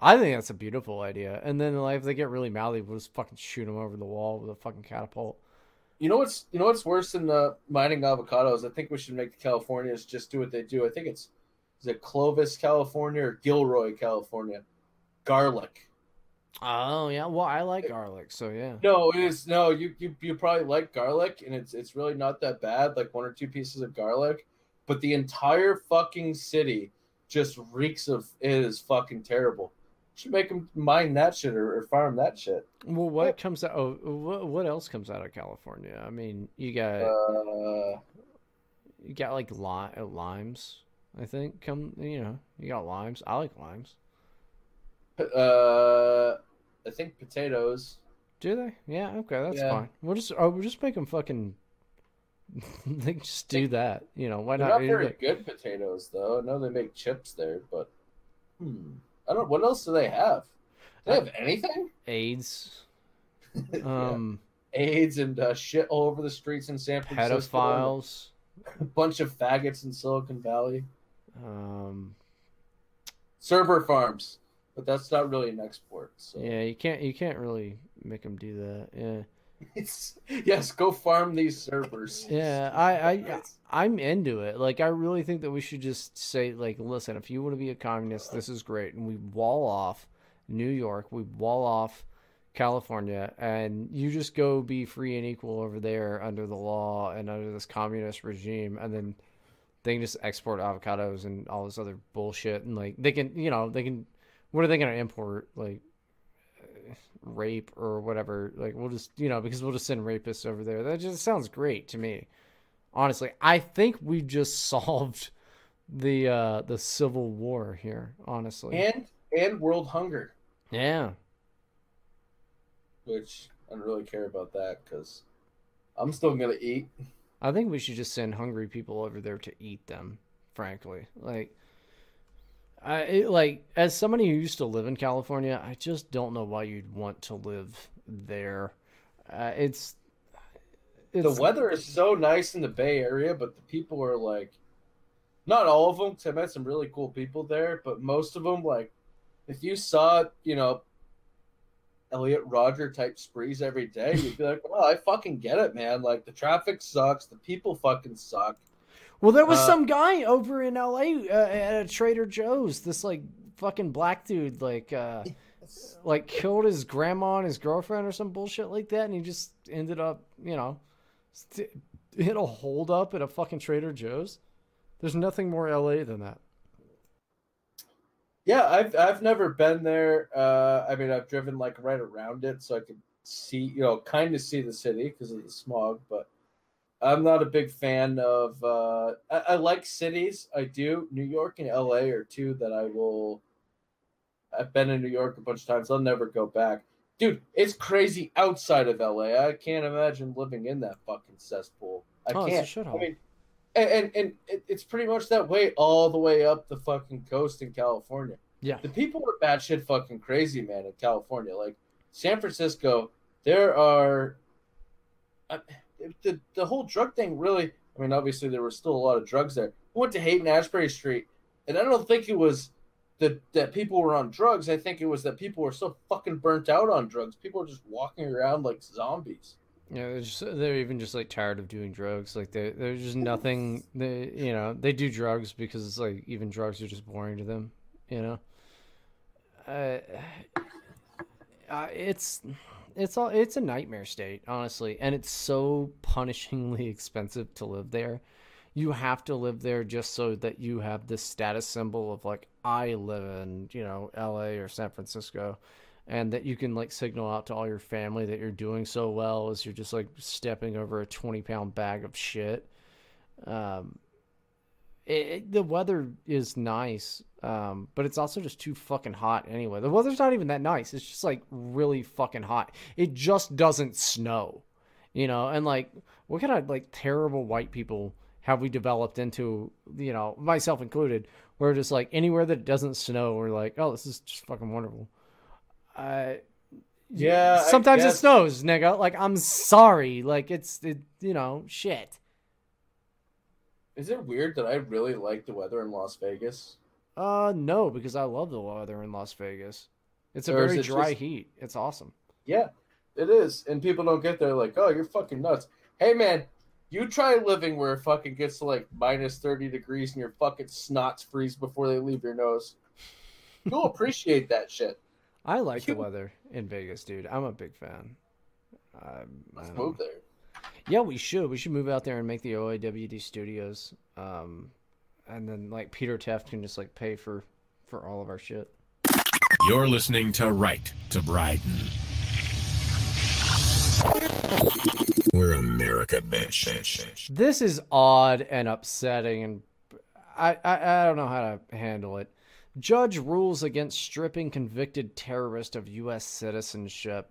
I think that's a beautiful idea. And then like if they get really mouthy, we'll just fucking shoot them over the wall with a fucking catapult. You know what's you know what's worse than uh, mining avocados? I think we should make the Californians just do what they do. I think it's is it Clovis, California, or Gilroy, California? Garlic. Oh yeah, well I like garlic, so yeah. No, it is no. You you you probably like garlic, and it's it's really not that bad. Like one or two pieces of garlic, but the entire fucking city just reeks of it is fucking terrible. Should make them mine that shit or, or farm that shit. Well, what comes out? Oh, what what else comes out of California? I mean, you got Uh, you got like li- uh, limes. I think come you know you got limes. I like limes. uh, I think potatoes. Do they? Yeah. Okay, that's Yeah. fine. We'll just oh, we'll just make them fucking. *laughs* they just do that. You know why They're not? not very Like- good potatoes though. I know they make chips there, but hmm, I don't. What else do they have? Do they have anything? AIDS. *laughs* Um, AIDS and uh, shit all over the streets in San Francisco. pedophiles. A *laughs* bunch of faggots in Silicon Valley. Um, Server farms, but that's not really an export. So yeah, you can't you can't really make them do that. Yeah. *laughs* yes, go farm these servers. Yeah, I, I I'm into it. Like I really think that we should just say like, listen, if you want to be a communist, this is great, and we wall off New York, we wall off California, and you just go be free and equal over there under the law and under this communist regime, and then they can just export avocados and all this other bullshit, and like they can, you know, they can. What are they gonna import? Like rape or whatever. Like we'll just, you know, because we'll just send rapists over there. That just sounds great to me. Honestly, I think we just *laughs* solved the uh the civil war here. Honestly, And and world hunger, yeah. which I don't really care about that because I'm still gonna eat. I think we should just send hungry people over there to eat them. Frankly, like, I it, like as somebody who used to live in California, I just don't know why you'd want to live there. Uh, it's, it's the weather is so nice in the Bay Area, but the people are like, not all of them. Cause I met some really cool people there, but most of them, like, if you saw, you know, Elliot Rodger type sprees every day, you'd be like, "Well, I fucking get it, man. Like, the traffic sucks, the people fucking suck." Well, there was Uh, some guy over in LA uh, at a Trader Joe's. This like fucking black dude, like, uh, like killed his grandma and his girlfriend or some bullshit like that, and he just ended up, you know, st- hit a hold up at a fucking Trader Joe's. There's nothing more LA than that. Yeah, I've I've never been there. Uh, I mean, I've driven like right around it, so I could see, you know, kind of see the city because of the smog. But I'm not a big fan of. Uh, I, I like cities. I do. New York and LA are two that I will. I've been in New York a bunch of times. I'll never go back, dude. It's crazy outside of LA. I can't imagine living in that fucking cesspool. I Oh, it's a can't. shithole. I mean, and and, and it, it's pretty much that way all the way up the fucking coast in California. Yeah. The people are batshit fucking crazy, man, in California. Like San Francisco, there are uh, the the whole drug thing. Really, I mean, obviously there was still a lot of drugs there. We went to and Ashbury Street, and I don't think it was that that people were on drugs. I think it was that people were so fucking burnt out on drugs. People were just walking around like zombies. Yeah, they're, just, they're even just like tired of doing drugs. Like they there's just nothing. They you know they do drugs because it's like even drugs are just boring to them. You know. Uh, uh, it's it's all it's a nightmare state honestly, and it's so punishingly *laughs* expensive to live there. You have to live there just so that you have this status symbol of like I live in you know L.A. or San Francisco and that you can like signal out to all your family that you're doing so well as you're just like stepping over a 20 pound bag of shit um it, it- the weather is nice um but it's also just too fucking hot anyway the weather's not even that nice it's just like really fucking hot it just doesn't snow you know and like what kind of like terrible white people have we developed into you know myself included where just like anywhere that it doesn't snow we're like oh this is just fucking wonderful uh, Yeah, Sometimes it snows, nigga. Like I'm sorry. Like it's it, you know shit. Is it weird that I really like the weather in Las Vegas? Uh, no, because I love the weather in Las Vegas. It's a Or very it dry just- heat. It's awesome. Yeah, it is. And people don't get there like, oh, you're fucking nuts. Hey, man, you try living where it fucking gets to like minus 30 degrees and your fucking snots freeze before they leave your nose. You'll *laughs* appreciate that shit. I like the weather in Vegas, dude. I'm a big fan. Um, I Let's move there. Yeah, we should. We should move out there and make the OAWD studios. Um, and then like Peter Taft can just like pay for for all of our shit. You're listening to Right to Bryden. We're America, bitch. This is odd and upsetting, and I, I I don't know how to handle it. Judge rules against stripping convicted terrorist of U.S. citizenship.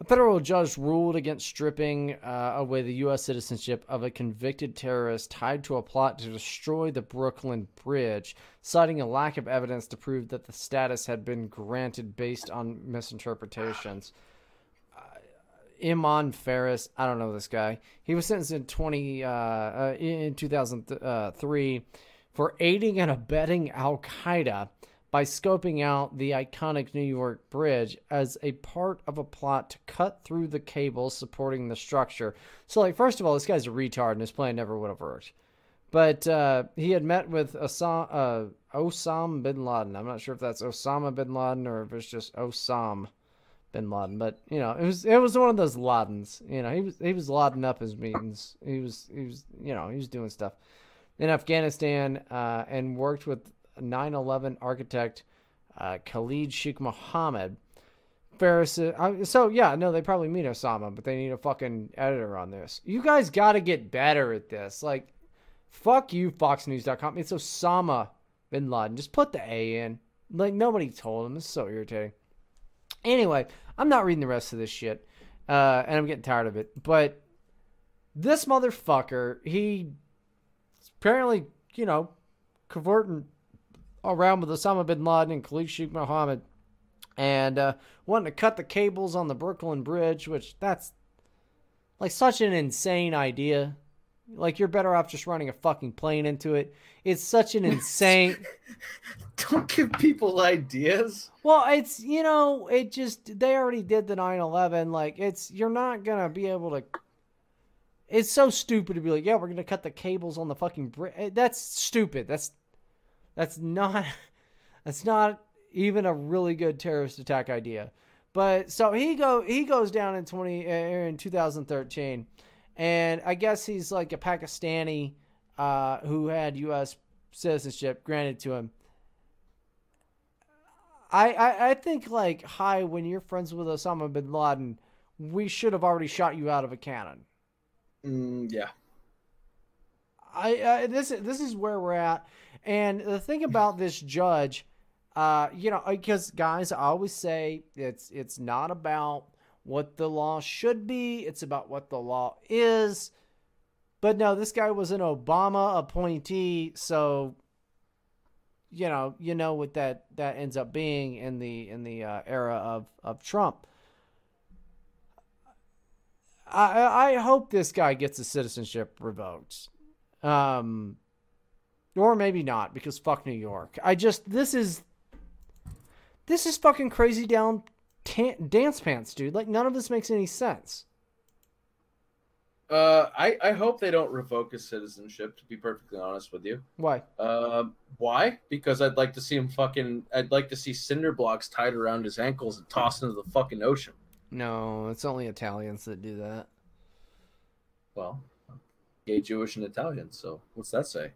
A federal judge ruled against stripping uh, away the U.S. citizenship of a convicted terrorist tied to a plot to destroy the Brooklyn Bridge, citing a lack of evidence to prove that the status had been granted based on misinterpretations. Iyman Faris. I don't know this guy. He was sentenced in twenty uh, uh, in two thousand three for aiding and abetting Al Qaeda by scoping out the iconic New York Bridge as a part of a plot to cut through the cables supporting the structure. So, like, first of all, this guy's a retard, and his plan never would have worked. But uh, he had met with Osam, uh, bin Laden. I'm not sure if that's Osama bin Laden or if it's just Osam bin Laden, but you know, it was it was one of those Ladens. You know, he was he was laden up his meetings. He was he was you know he was doing stuff in Afghanistan uh, and worked with 9/11 architect uh, Khalid Sheikh Mohammed Faris. Uh, so yeah, no, they probably mean Osama, but they need a fucking editor on this. You guys got to get better at this. Like, fuck you, FoxNews.com. It's Osama bin Laden. Just put the A in. Like nobody told him. It's so irritating. Anyway, I'm not reading the rest of this shit, uh, and I'm getting tired of it. But this motherfucker, he apparently, you know, converting around with Osama bin Laden and Khalid Sheikh Mohammed and uh, wanting to cut the cables on the Brooklyn Bridge, which that's like such an insane idea. Like you're better off just running a fucking plane into it. It's such an *laughs* insane. *laughs* Don't give people ideas. Well, it's you know, it just they already did the 9/11. Like it's you're not gonna be able to. It's so stupid to be like, yeah, we're gonna cut the cables on the fucking bridge. That's stupid. That's that's not. *laughs* That's not even a really good terrorist attack idea. But so he go he goes down in 20 uh, in 2013 and I guess he's like a Pakistani uh, who had US citizenship granted to him. I, I I think like hi when you're friends with Osama bin Laden, we should have already shot you out of a cannon. Mm, yeah. I, I this this is where we're at, and the thing about this judge uh, you know, because guys, I always say it's it's not about what the law should be; it's about what the law is. But no, this guy was an Obama appointee, so you know, you know what that that ends up being in the in the uh, era of of Trump. I I hope this guy gets his citizenship revoked. Um, or maybe not because fuck New York. I just this is this is fucking crazy down dance pants, dude. Like none of this makes any sense. Uh, I I hope they don't revoke his citizenship. To be perfectly honest with you, why? Uh, why? Because I'd like to see him fucking. I'd like to see cinder blocks tied around his ankles and tossed into the fucking ocean. No, it's only Italians that do that. Well, gay, Jewish, and Italian. So what's that say?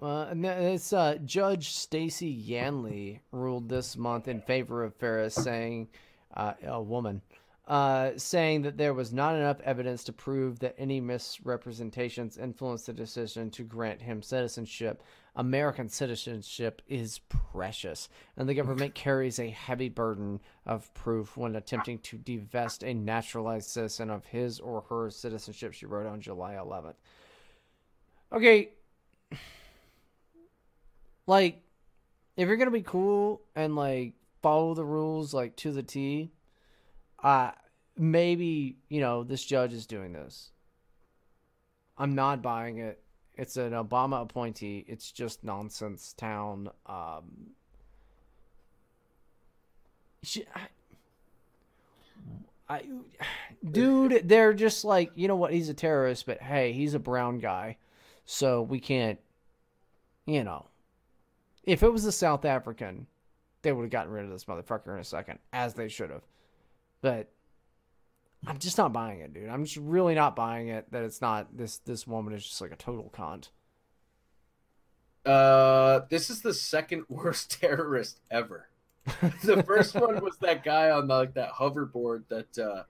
Uh, it's uh, Judge Stacy Yanley ruled this month in favor of Faris, saying, uh, a woman, uh, saying that there was not enough evidence to prove that any misrepresentations influenced the decision to grant him citizenship. American citizenship is precious, and the government carries a heavy burden of proof when attempting to divest a naturalized citizen of his or her citizenship, she wrote on July 11th. Okay, like if you're gonna be cool and like follow the rules like to the T, uh maybe, you know, this judge is doing this. I'm not buying it. It's an Obama appointee. It's just nonsense town. Um I, I, dude, *sighs* they're just like, you know what? He's a terrorist, but hey, he's a brown guy, so we can't, you know, if it was a South African, they would have gotten rid of this motherfucker in a second, as they should have. But I'm just not buying it, dude. I'm just really not buying it that it's not this this woman is just like a total cunt. Uh, this is the second *laughs* worst terrorist ever. *laughs* the first one was that guy on the, like that hoverboard that uh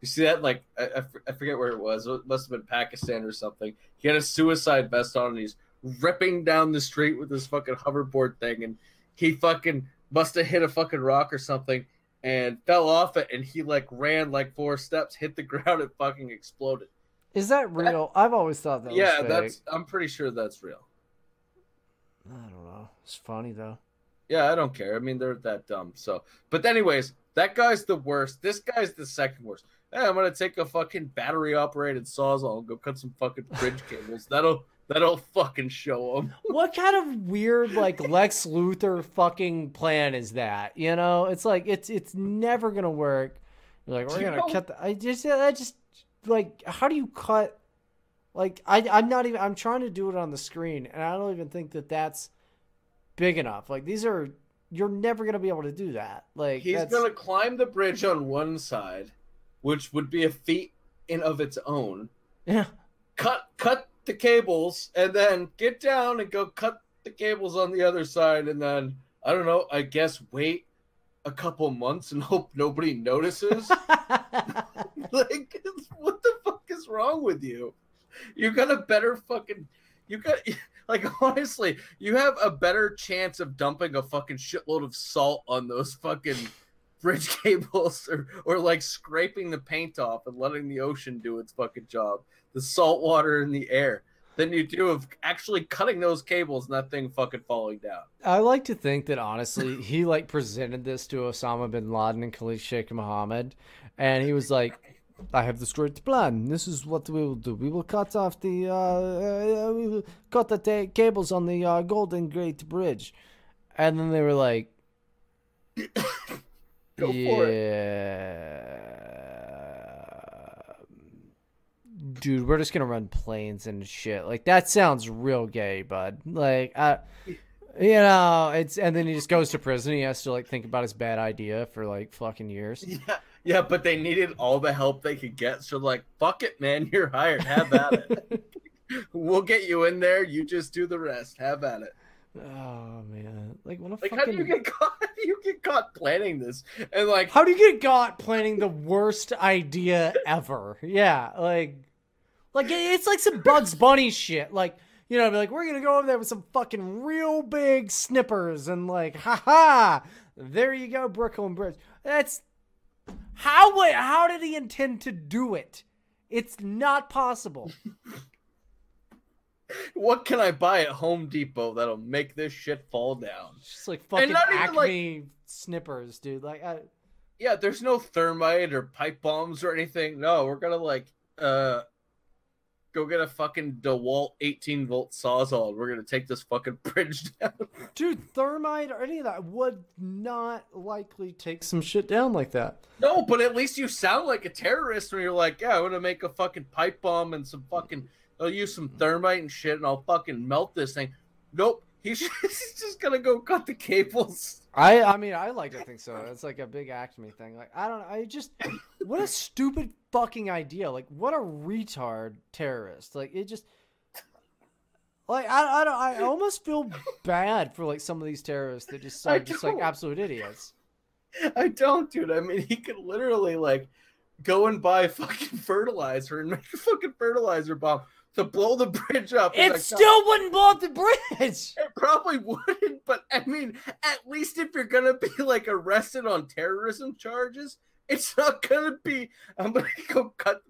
you see that like I, I forget where it was. It must have been Pakistan or something. He had a suicide vest on and he's ripping down the street with this fucking hoverboard thing, and he fucking must have hit a fucking rock or something and fell off it, and he like ran like four steps, hit the *laughs* ground, and fucking exploded. Is that real? *laughs* I've always thought that. Yeah, that's. I'm pretty sure that's real. I don't know. It's funny though. Yeah, I don't care. I mean, they're that dumb. So, but anyways, that guy's the worst. This guy's the second worst. Hey, I'm gonna take a fucking battery operated sawzall and go cut some fucking bridge *laughs* cables. That'll That'll fucking show them. *laughs* what kind of weird like Lex Luthor fucking plan is that? You know, it's like it's it's never gonna work. You're like we're gonna know? cut. The, I just I just like how do you cut? Like I I'm not even I'm trying to do it on the screen and I don't even think that that's big enough. Like these are you're never gonna be able to do that. Like he's that's... gonna climb the bridge on one side, which would be a feat in of its own. Yeah. Cut cut the cables and then get down and go cut the cables on the other side and then I don't know, I guess wait a couple months and *laughs* hope nobody notices. *laughs* *laughs* like, what the fuck is wrong with you? You got a better fucking. You got like honestly, you have a better chance of dumping a fucking shitload of salt on those fucking bridge *laughs* cables or or like scraping the paint off and letting the ocean do its fucking job. The salt water in the air. Than you do of actually cutting those cables and that thing fucking falling down. I like to think that honestly, he like presented this to Osama bin Laden and Khalid Sheikh Mohammed, and he was like, "I have this great plan. This is what we will do. We will cut off the, uh, uh, we will cut the cables on the uh, Golden Gate Bridge," and then they were like, Go yeah. for it. Dude, we're just gonna run planes and shit. Like that sounds real gay, bud. Like, I, you know, it's and then he just goes to prison. He has to like think about his bad idea for like fucking years. *laughs* Yeah, yeah, but they needed all the help they could get. So like, fuck it, man, *laughs* you're hired. Have at it. *laughs* we'll get you in there. You just do the rest. Have at it. Oh man, like what a Like, fucking. how do you get caught? *laughs* You get caught planning this? And like, How do you get caught planning the worst idea ever? Yeah, like, like it's like some Bugs Bunny shit. Like, you know, be like we're gonna go over there with some fucking real big snippers and like, haha, there you go, Brooklyn Bridge. That's how. How did he intend to do it? It's not possible. *laughs* what can I buy at Home Depot that'll make this shit fall down? Just like fucking Acme snippers, dude. Like, I, Yeah, there's no thermite or pipe bombs or anything. No, we're gonna like uh go get a fucking DeWalt 18 volt sawzall. We're gonna take this fucking *laughs* bridge down. dude, thermite or any of that would not likely take some shit down like that. No, but at least you sound like a terrorist when you're like, yeah, I'm gonna make a fucking pipe bomb and some fucking. I'll use some thermite and shit, and I'll fucking melt this thing. Nope, he's just, *laughs* he's just gonna go cut the cables. I I mean I like to think so. It's like a big Acme thing. Like I don't know. I just what a stupid fucking idea. Like what a retard terrorist. Like it just like I I don't I almost feel bad for like some of these terrorists that just are just like absolute idiots. I don't, dude. I mean, he could literally like go and buy fucking fertilizer and make a fucking fertilizer bomb to blow the *laughs* bridge up. It like, still wouldn't blow up the bridge. *laughs* It probably wouldn't, but I mean, at least if you're gonna be like arrested on terrorism charges, it's not gonna be. I'm gonna *laughs* go cut.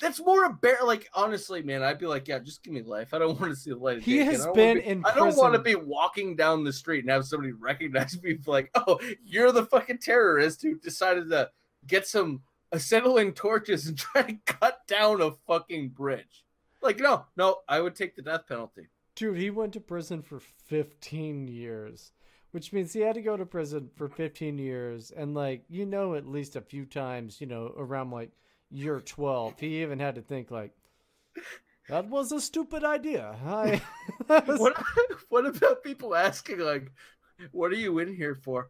That's more a bear. Like honestly, man, I'd be like, yeah, just give me life. I don't want to see the light of He has been be, in I don't want to be walking down the street and have somebody recognize me like, oh, you're the fucking terrorist who decided to get some acetylene torches and try to cut down a fucking bridge. Like, no, no, I would take the death penalty. Dude, he went to prison for 15 years, which means he had to go to prison for 15 years. And, like, you know, at least a few times, you know, around like year 12, he even had to think, like, that was a stupid idea. I, *laughs* was- what *laughs* what about people asking like what are you in here for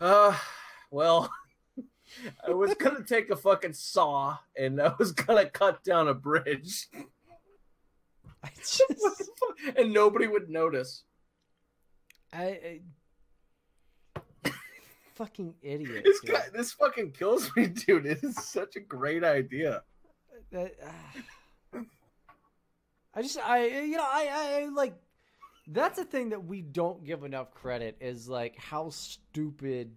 uh well *laughs* i was gonna take a fucking saw and i was gonna cut down a bridge *laughs* and nobody would notice I, I *laughs* fucking idiot. this guy this fucking kills me *laughs* dude it is such a great idea that uh, I just I you know I, I I, like that's a thing that we don't give enough credit is like how stupid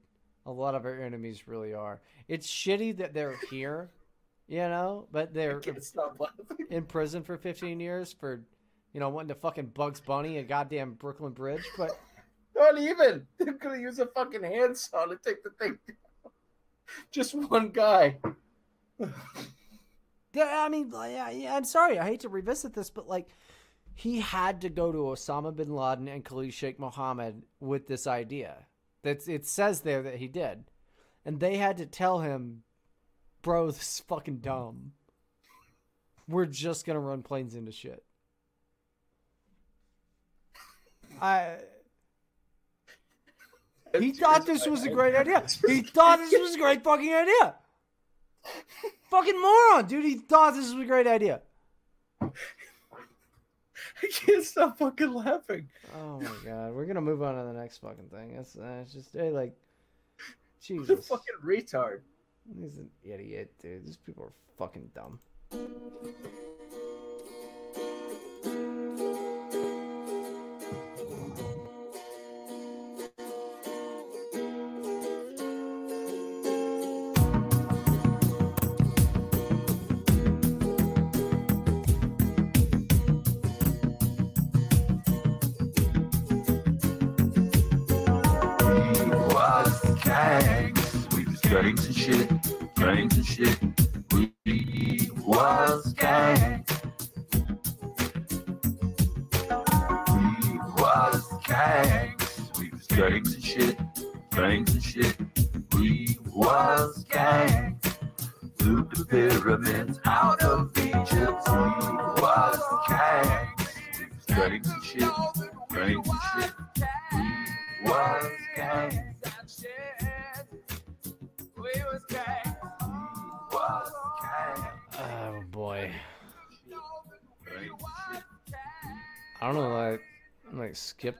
a lot of our enemies really are. It's shitty that they're here, you know, but they're in prison for 15 years for you know wanting to fucking Bugs Bunny a goddamn Brooklyn Bridge, but *laughs* not even they're gonna use a fucking handsaw to take the thing down. just one guy *sighs* Yeah, I mean, yeah, yeah, I'm sorry. I hate to revisit this, but like, he had to go to Osama bin Laden and Khalid Sheikh Mohammed with this idea. That's it says there that he did, and they had to tell him, "Bro, this is fucking dumb. We're just gonna run planes into shit." I. He thought this was a great idea. He thought this was a great fucking idea. Fucking moron, dude. He thought this was a great idea. I can't stop fucking laughing. Oh my god, we're gonna move on to the next fucking thing. It's, uh, it's just hey, like, Jesus. fucking retard. He's an idiot, dude. These people are fucking dumb.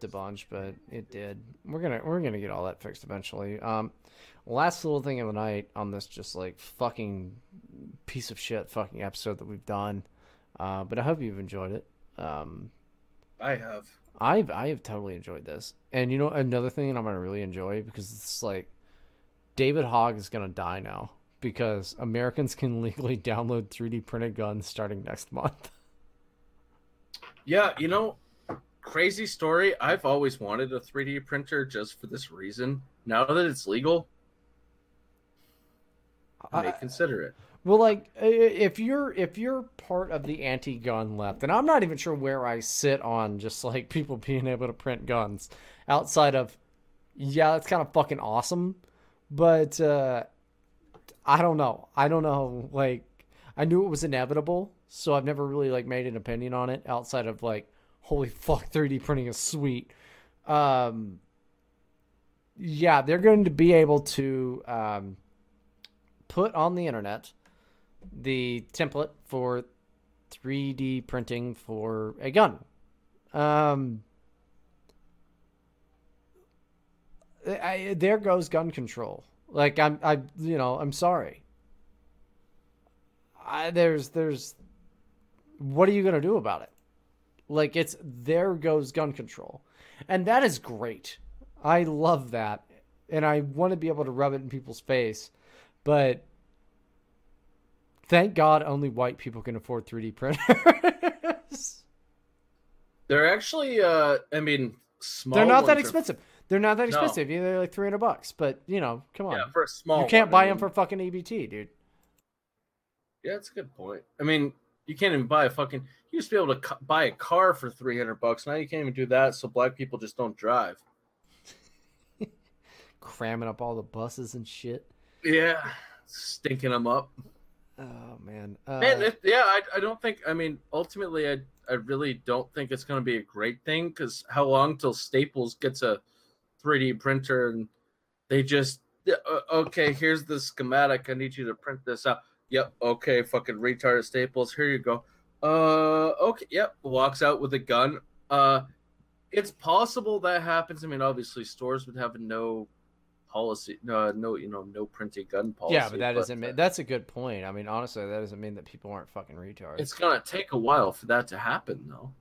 A bunch, but it did. We're gonna we're gonna get all that fixed eventually. Um, last little thing of the night on this just like fucking piece of shit fucking episode that we've done. Uh, but I hope you've enjoyed it. Um, I have. I've I have totally enjoyed this. And you know another thing I'm gonna really enjoy because it's like David Hogg is gonna die now because Americans can legally *laughs* download 3D printed guns starting next month. Yeah, you know, crazy story. I've always wanted a 3D printer just for this reason. Now that it's legal, I may consider it. Well, like if you're if you're part of the anti-gun left, and I'm not even sure where I sit on just like *laughs* people being able to print guns outside of, yeah, that's kind of fucking awesome, but uh, I don't know. I don't know. Like I knew it was inevitable, so I've never really like made an opinion on it outside of like, holy fuck, 3D printing is sweet. Um, yeah, they're going to be able to um, put on the internet the template for 3D printing for a gun. Um, I, there goes gun control. Like I'm, I, you know, I'm sorry. I, there's, there's, what are you gonna do about it? Like it's there goes gun control, and that is great. I love that, and I want to be able to rub it in people's face, but thank God only white people can afford 3D printers. *laughs* They're actually, uh, I mean, small. They're not that are- expensive. They're not that No. expensive. Yeah, They're like 300 bucks, but you know, come on. Yeah, for a small You can't one, buy I them for fucking EBT, dude. Yeah, that's a good point. I mean, you can't even buy a fucking. You used to be able to cu- buy a car for three hundred bucks. Now you can't even do that. So black people just don't drive. *laughs* Cramming up all the buses and shit. Yeah, stinking them up. Oh man. Uh, Man, it, yeah, I, I don't think. I mean, ultimately, I I really don't think it's going to be a great thing because how long till Staples gets a 3D printer and they just okay, here's the schematic. I need you to print this out. Yep, okay, fucking retarded Staples. Here you go. Uh, okay, yep. Walks out with a gun. Uh, it's possible that happens. I mean, obviously, stores would have no policy, no, no, you know, no printing gun policy. yeah, but that doesn't mean that's a good point. I mean, honestly, that doesn't mean that people aren't fucking retards. It's gonna take a while for that to happen, though.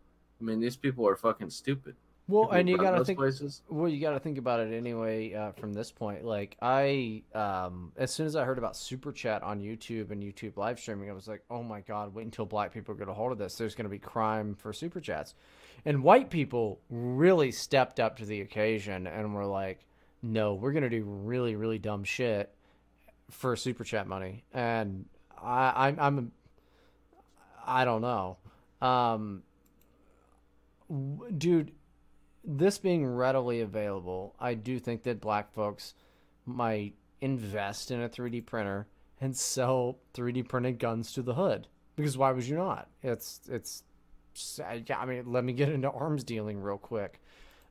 I mean, these people are fucking stupid. Well, and you gotta think. places. Well, you gotta think about it anyway. Uh, from this point, like I, um, as soon as I heard about super chat on YouTube and YouTube live streaming, I was like, oh my god, wait until black people get a hold of this. There's gonna be crime for super chats, and white people really stepped up to the occasion and were like, no, we're gonna do really, really dumb shit for super chat money, and I, I'm, I'm, I don't know, um, dude this being readily available, I do think that black folks might invest in a 3D printer and sell 3D printed guns to the hood. Because why would you not? It's it's I mean, let me get into arms dealing real quick.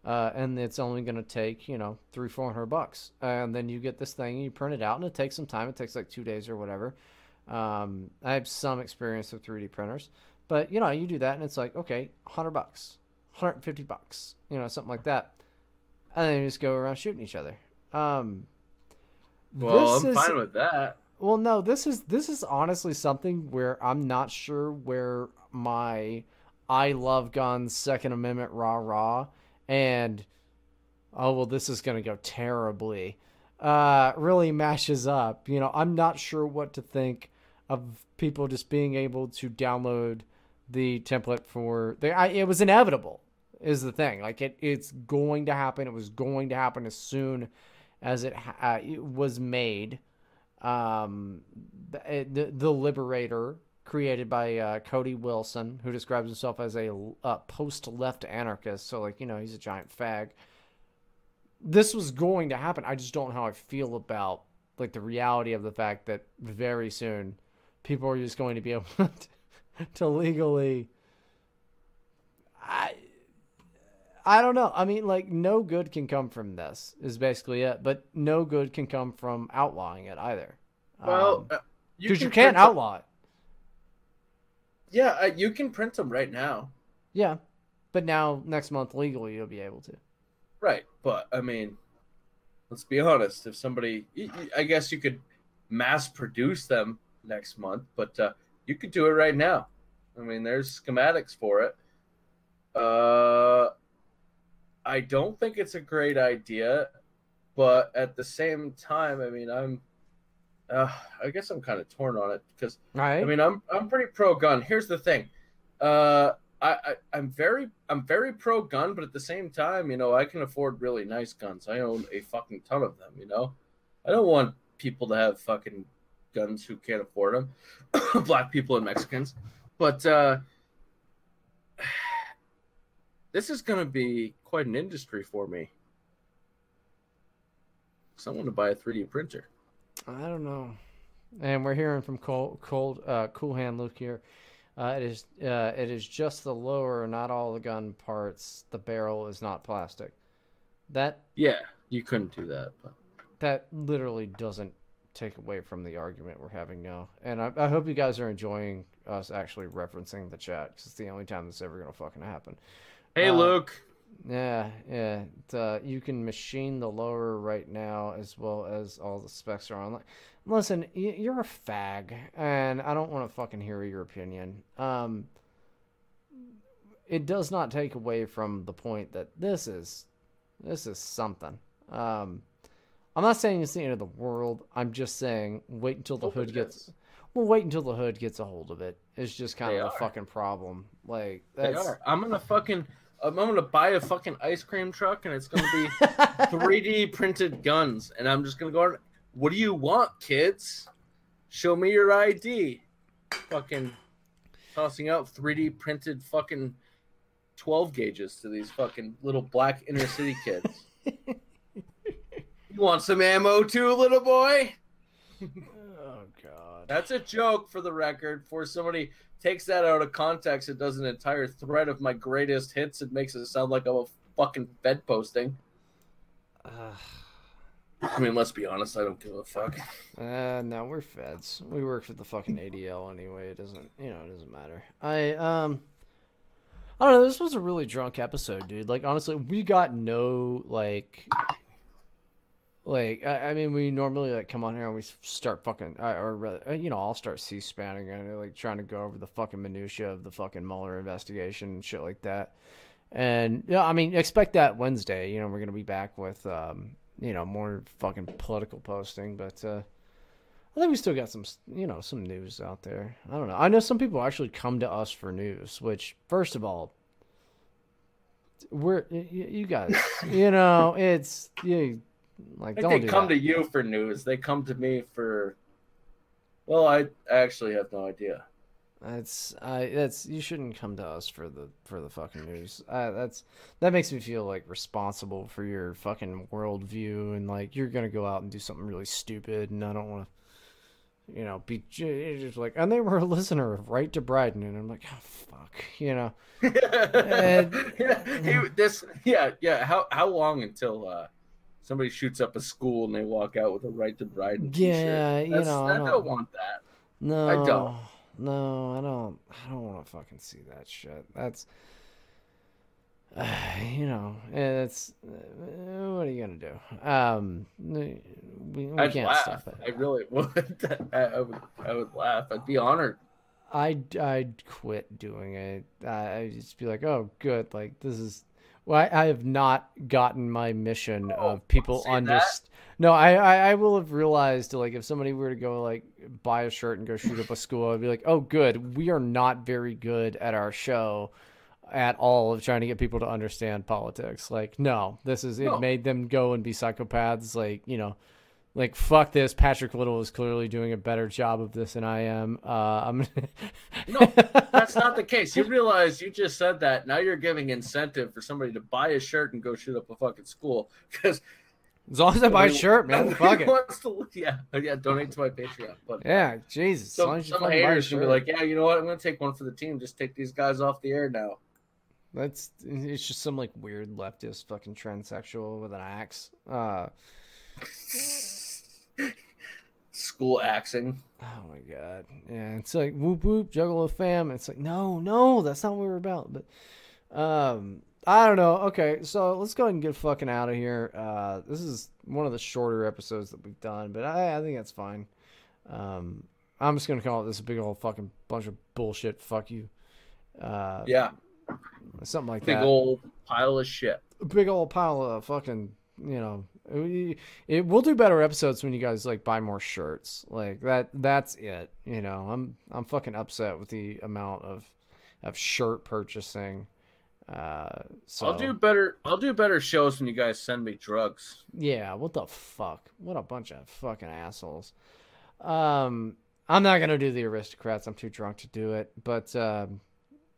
Uh, and it's only going to take, you know, three, four hundred bucks. And then you get this thing and you print it out and it takes some time. It takes like two days or whatever. Um, I have some experience with 3D printers, but you know, you do that and it's like, okay, hundred bucks, 150 bucks, you know, something like that. And then you just go around shooting each other. Um, Well, I'm is- fine with that. Well, no, this is this is honestly something where I'm not sure where my I love guns Second Amendment rah rah and oh well this is gonna go terribly uh really mashes up. You know, I'm not sure what to think of people just being able to download the template for the I, it was inevitable is the thing. Like it it's going to happen. It was going to happen as soon as it, uh, it was made um, the, the, the Liberator, created by uh, Cody Wilson, who describes himself as a uh, post-left anarchist. So, like, you know, he's a giant fag. This was going to happen. I just don't know how I feel about like the reality of the fact that very soon people are just going to be able *laughs* to, to legally. I. I don't know. I mean, like, no good can come from this, is basically it. But no good can come from outlawing it either. Well, uh, because you, can can't print them- outlaw it. Yeah, uh, you can print them right now. Yeah. But now, next month, legally, you'll be able to. Right, but I mean, let's be honest. If somebody, I guess you could mass produce them next month, but uh, you could do it right now. I mean, there's schematics for it. Uh, I don't think it's a great idea, but at the same time, I mean, I'm, uh, I guess I'm kind of torn on it because Right. I mean, I'm I'm pretty pro gun. Here's the thing, uh, I, I I'm very I'm very pro gun, but at the same time, you know, I can afford really nice guns. I own a fucking ton of them. You know, I don't want people to have fucking guns who can't afford them, *coughs* black people and Mexicans. But uh, this is going to be quite an industry for me. Someone to buy a 3D printer. I don't know. And we're hearing from Cold, Cold uh, Cool Hand Luke here. Uh, it is uh, it is just the lower, not all the gun parts. The barrel is not plastic. That Yeah, you couldn't do that. But that literally doesn't take away from the argument we're having now. And I, I hope you guys are enjoying us actually referencing the chat because it's the only time this ever gonna fucking happen. Hey, Uh, Luke. Yeah, yeah. It, uh, you can machine the lower right now as well as all the specs are online. Listen, you're a fag, and I don't want to fucking hear your opinion. Um, it does not take away from the point that this is this is something. Um, I'm not saying it's the end of the world. I'm just saying wait until the Oh, hood gets. Well, wait until the hood gets a hold of it. It's just kind They of a fucking problem. Like They that's are. I'm gonna fucking. I'm I'm gonna buy a fucking ice cream truck, and it's gonna be *laughs* 3D printed guns, and I'm just gonna go. on, What do you want, kids? Show me your ID. Fucking tossing out 3D printed fucking 12 gauges to these fucking little black inner city kids. *laughs* you want some ammo too, little boy? oh god. That's a joke for the record. For somebody takes that out of context, it does an entire thread of my greatest hits. It makes it sound like I'm a fucking fed posting. I mean, let's be honest. I don't give a fuck. Uh, no, we're feds. We work for the fucking ADL anyway. It doesn't, you know, it doesn't matter. I um, I don't know. This was a really drunk episode, dude. Like honestly, we got no like, like I, I mean, we normally like come on here and we start fucking, or rather, uh, you know, I'll start C-spanning and like trying to go over the fucking minutia of the fucking Mueller investigation and shit like that. And yeah, I mean, expect that Wednesday. You know, we're gonna be back with um, you know, more fucking political posting, but uh I think we still got some, you know, some news out there. I don't know. I know some people actually come to us for news, which, first of all, we're y- y- you guys, you know, it's you like they do come that. to you for news. They come to me for. Well, I actually have no idea. That's I that's you shouldn't come to us for the for the fucking news. Uh, that's that makes me feel like responsible for your fucking worldview and like you're gonna go out and do something really stupid and I don't want to, you know, be just like and they were a listener of Right to Bryden and I'm like oh fuck, you know. *laughs* And- *laughs* He- this, yeah, yeah. How how long until uh, somebody shoots up a school and they walk out with a right to bride? Yeah, you That's- know, I I don't- don't want that. No, I don't. No, I don't. I don't want to fucking see that shit. That's. *sighs* you know, it's uh, what are you gonna do? Um, we, we I'd can't laugh. stop it. I really *laughs* would. I, I would. I would laugh. I'd be honored. I'd I'd quit doing it. I I'd just be like, oh, good. Like this is. Well, I, I have not gotten my mission of people understand. No, I, I I will have realized like if somebody were to go like buy a shirt and go shoot up a school, I'd be like, oh, good. We are not very good at our show at all of trying to get people to understand politics. Like, no, this is it No. made them go and be psychopaths. Like, you know, like fuck this. Patrick Little is clearly doing a better job of this than I am. Uh, I'm *laughs* no That's not the case. You realize you just said that. Now you're giving incentive for somebody to buy a shirt and go shoot up a fucking school because. As long as I buy a shirt, man, fuck it. To, yeah, yeah. Donate to my Patreon. But yeah, Jesus. as long Some, as some fucking buy a haters can be like, yeah, you know what? I'm gonna take one for the team. Just take these guys off the air now. That's it's just some like weird leftist fucking transsexual with an axe. Uh, *laughs* School axing. oh my god, yeah, it's like whoop whoop juggle Juggalo fam. It's like no, no, that's not what we're about. But um, I don't know. Okay, so let's go ahead and get fucking out of here. Uh, this is one of the shorter episodes that we've done, but I, I think that's fine. Um, I'm just gonna call it this a big old fucking bunch of bullshit. Fuck you. Uh, Yeah. something like Big that. Big old pile of shit. a big old pile of fucking you know it, it we'll do better episodes when you guys like buy more shirts. Like that that's it you know? I'm i'm fucking upset with the amount of of shirt purchasing uh so I'll do better. I'll do better shows when you guys send me drugs. yeah what the fuck? What a bunch of fucking assholes. Um i'm not gonna do the aristocrats. I'm too drunk to do it. But um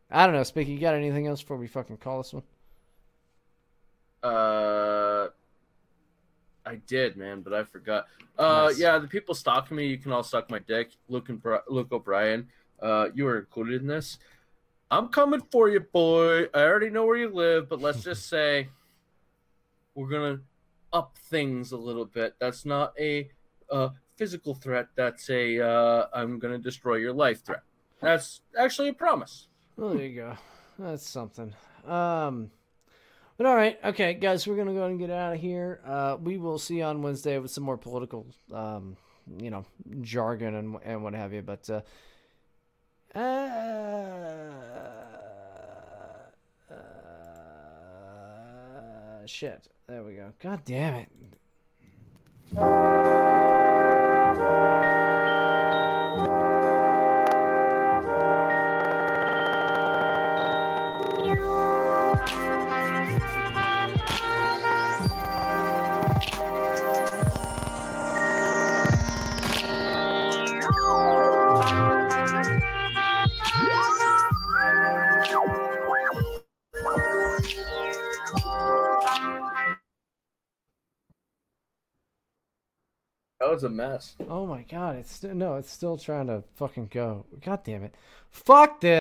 i don't know. Speaky you got anything else before we fucking call this one? Uh, I did, man, but I forgot. Uh, Nice. yeah, the people stalking me, you can all suck my dick. Luke and Bri- Luke O'Brien, uh, you were included in this. I'm coming for you, boy. I already know where you live, but let's just *laughs* say we're gonna up things a little bit. That's not a uh, physical threat. That's a uh, I'm gonna destroy your life threat. That's actually a promise. Well, there you go. That's something. Um, but all right, okay, guys, we're gonna go and get out of here. Uh, we will see you on Wednesday with some more political, um, you know, jargon and and what have you. But uh, uh, uh, shit. There we go. God damn it. That was a mess. Oh my god, it's no, it's still trying to fucking go. God damn it. Fuck this.